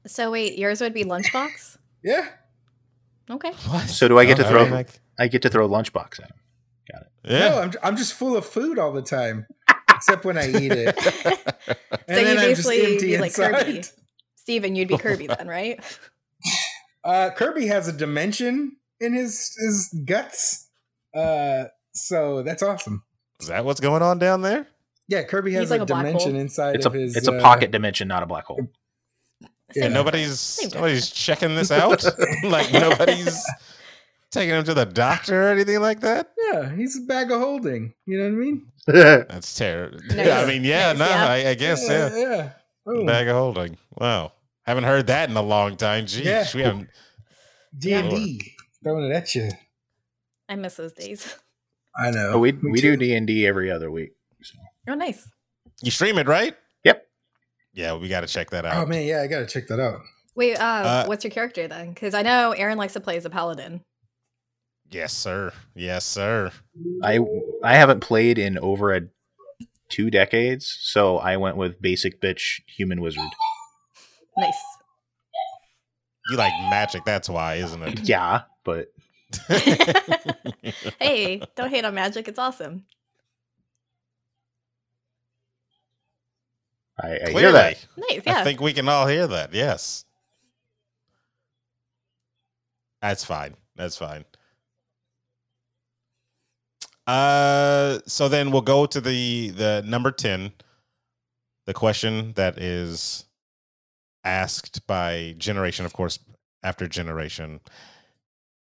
So wait, yours would be lunchbox? yeah. Okay. What? So do I get to Oh, throw- mean, like- I get to throw a lunchbox at him. Got it. Yeah. No, I'm I'm just full of food all the time, except when I eat it, and So then you I'm just basically empty be like Kirby. inside. Steven, you'd be Kirby then, right? Uh, Kirby has a dimension in his his guts, uh, so that's awesome. Is that what's going on down there? Yeah, Kirby has like a, a dimension hole. inside It's a of his. it's a uh, pocket dimension, not a black hole. Yeah. And nobody's nobody's checking this out. like nobody's taking him to the doctor or anything like that. Yeah, he's a bag of holding. You know what I mean? That's terrible. Nice. I mean, yeah, Nice, no, yeah. I, I guess yeah. yeah. Oh, Bag of holding. Wow, haven't heard that in a long time. Geez, Yeah. we haven't. D and D throwing it at you. I miss those days. I know. But we Me we do. D and D every other week. So. Oh, nice. You stream it, right? Yep. Yeah, we got to check that out. Oh man, yeah, I gotta check that out. Wait, uh, Uh, what's your character then? Because I know Aaron likes to play as a paladin. Yes, sir. Yes, sir. I I haven't played in over a two decades, so I went with basic bitch human wizard. Nice. You like magic, that's why, isn't it? Yeah, but hey, don't hate on magic. It's awesome. I, I hear that. Nice. Yeah. I think we can all hear that. Yes. That's fine. That's fine. Uh so then we'll go to the the number 10 the question that is asked by generation of course after generation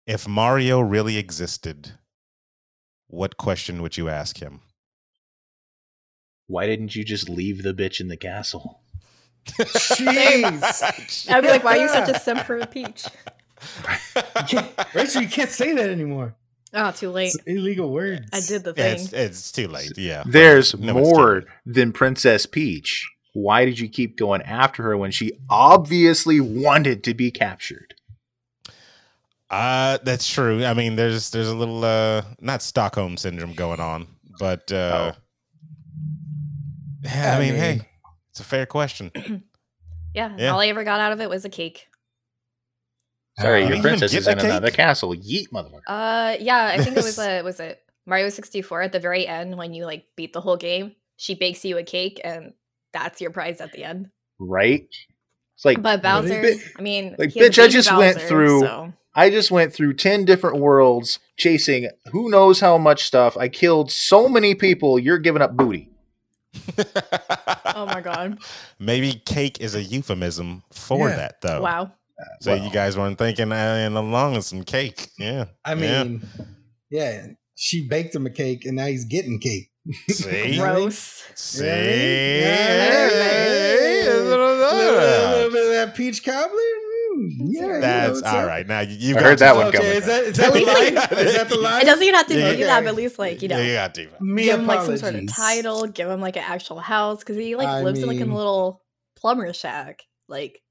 if Mario really existed what question would you ask him Why didn't you just leave the bitch in the castle? Jeez. I'd be like, why are you such a simp for Peach? Rachel, you can't say that anymore. Oh, too late. It's illegal words. I did the Yeah, thing. it's, it's too late. Yeah. There's No, more than Princess Peach. Why did you keep going after her when she obviously wanted to be captured? Uh that's true. I mean, there's there's a little uh not Stockholm syndrome going on, but uh yeah, I, I mean, mean- hey, it's a fair question. yeah, Yeah. All I ever got out of it was a cake. Sorry, Uh, your princess is in cake? another castle. Yeet, motherfucker. Uh, yeah, I think it was a was it Mario sixty four at the very end when you like beat the whole game. She bakes you a cake, and that's your prize at the end. Right? It's like But Bowser, bi- I mean, like, he has a bitch, I baby just went through- So. I just went through 10 different worlds chasing who knows how much stuff. I killed so many people. You're giving up booty. Oh my god! Maybe cake is a euphemism for Yeah. that, though. Wow. So Well. you guys weren't thinking uh, in the long as some cake. Yeah. I Yeah. mean, yeah. she baked him a cake, and now he's getting cake. See? Gross. See? Yeah, Hey, that's A little, bit of that peach cobbler. Mm, yeah, you know That's what's all up. right. Now you, you I got heard that your- one Okay, coming. is that, is that the line? Is that the line? It doesn't even have to Yeah. be that, but at least like you know, Yeah, you got diva. Me give him like some sort of title, give him like an actual house because he like I lives in like a little plumber shack. Like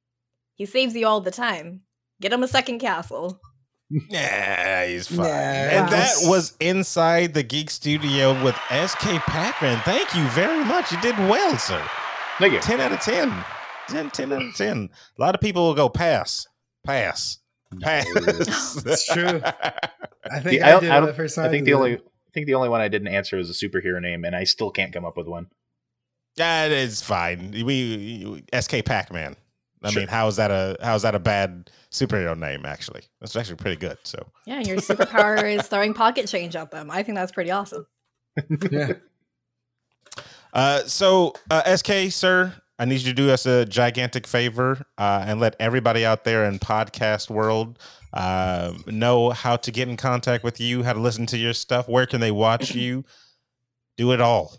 he saves you all the time. Get him a second castle. Yeah, he's fine. Nah, and wow. that was inside the Geek Studio with SK Pac-Man. Thank you very much. You did well, sir. Thank you. 10 out of 10. 10, 10 out of 10. A lot of people will go pass, pass, pass. It's true. I think The- I, I, did I it the first I think the only I think the only one I didn't answer was a superhero name, and I still can't come up with one. That is fine. We, we SK Pac-Man. I Sure. mean, how is that a how is that a bad superhero name? Actually, that's actually pretty good. So Yeah, your superpower is throwing pocket change at them. I think that's pretty awesome. Yeah. Uh, so, uh, SK, sir, I need you to do us a gigantic favor uh, and let everybody out there in podcast world uh, know how to get in contact with you, how to listen to your stuff, where can they watch you, do it all.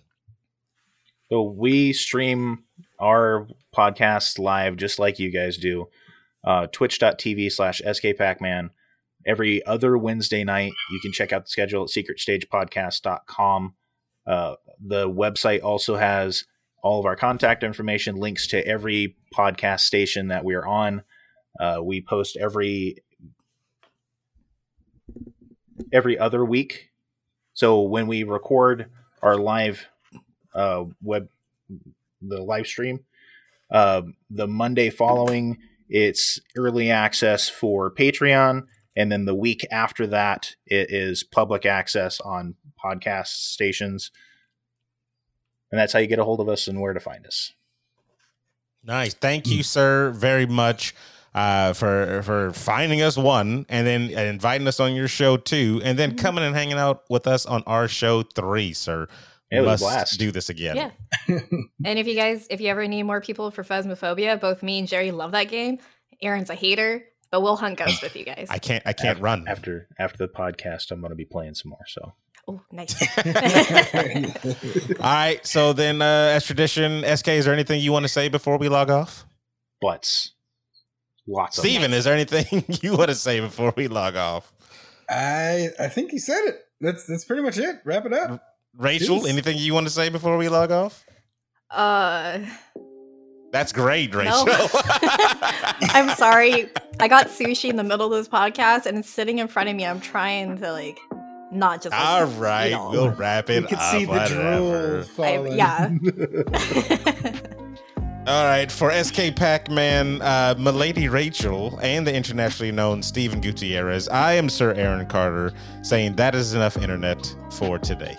So we stream our podcasts live just like you guys do. Uh, Twitch.tv slash skpacman. Every other Wednesday night, you can check out the schedule at secretstagepodcast.com. Uh, the website also has all of our contact information, links to every podcast station that we're on. Uh, we post every every other week. So when we record our live uh, web the live stream. Uh, the Monday following, it's early access for Patreon, and then the week after that, it is public access on podcast stations. And that's how you get a hold of us and where to find us. Nice. Thank you, sir, very much uh, for for finding us one, and then inviting us on your show two, and then coming and hanging out with us on our show three, sir. It was Must blast. do this again. Yeah. And if you guys, if you ever need more people for Phasmophobia, both me and Jerry love that game. Aaron's a hater, but we'll hunt ghosts with you guys. I can't. I can't Af- run. After after the podcast, I'm going to be playing some more. So Oh, nice. All right. So then, uh, as tradition, SK, is there anything you want to say before we log off? butts, lots of Steven, is there anything you want to say before we log off? I I think he said it. That's that's pretty much it. Wrap it up. Rachel, Jeez. anything you want to say before we log off? Uh, That's great, Rachel. No. I'm sorry. I got sushi in the middle of this podcast and it's sitting in front of me. I'm trying to like not just. Like, All right, know. we'll wrap it You can up. see the whatever. drool falling. yeah. All right, for SK Pac Man, uh, Milady Rachel, and the internationally known Stephen Gutierrez, I am Sir Aaron Carter saying that is enough internet for today.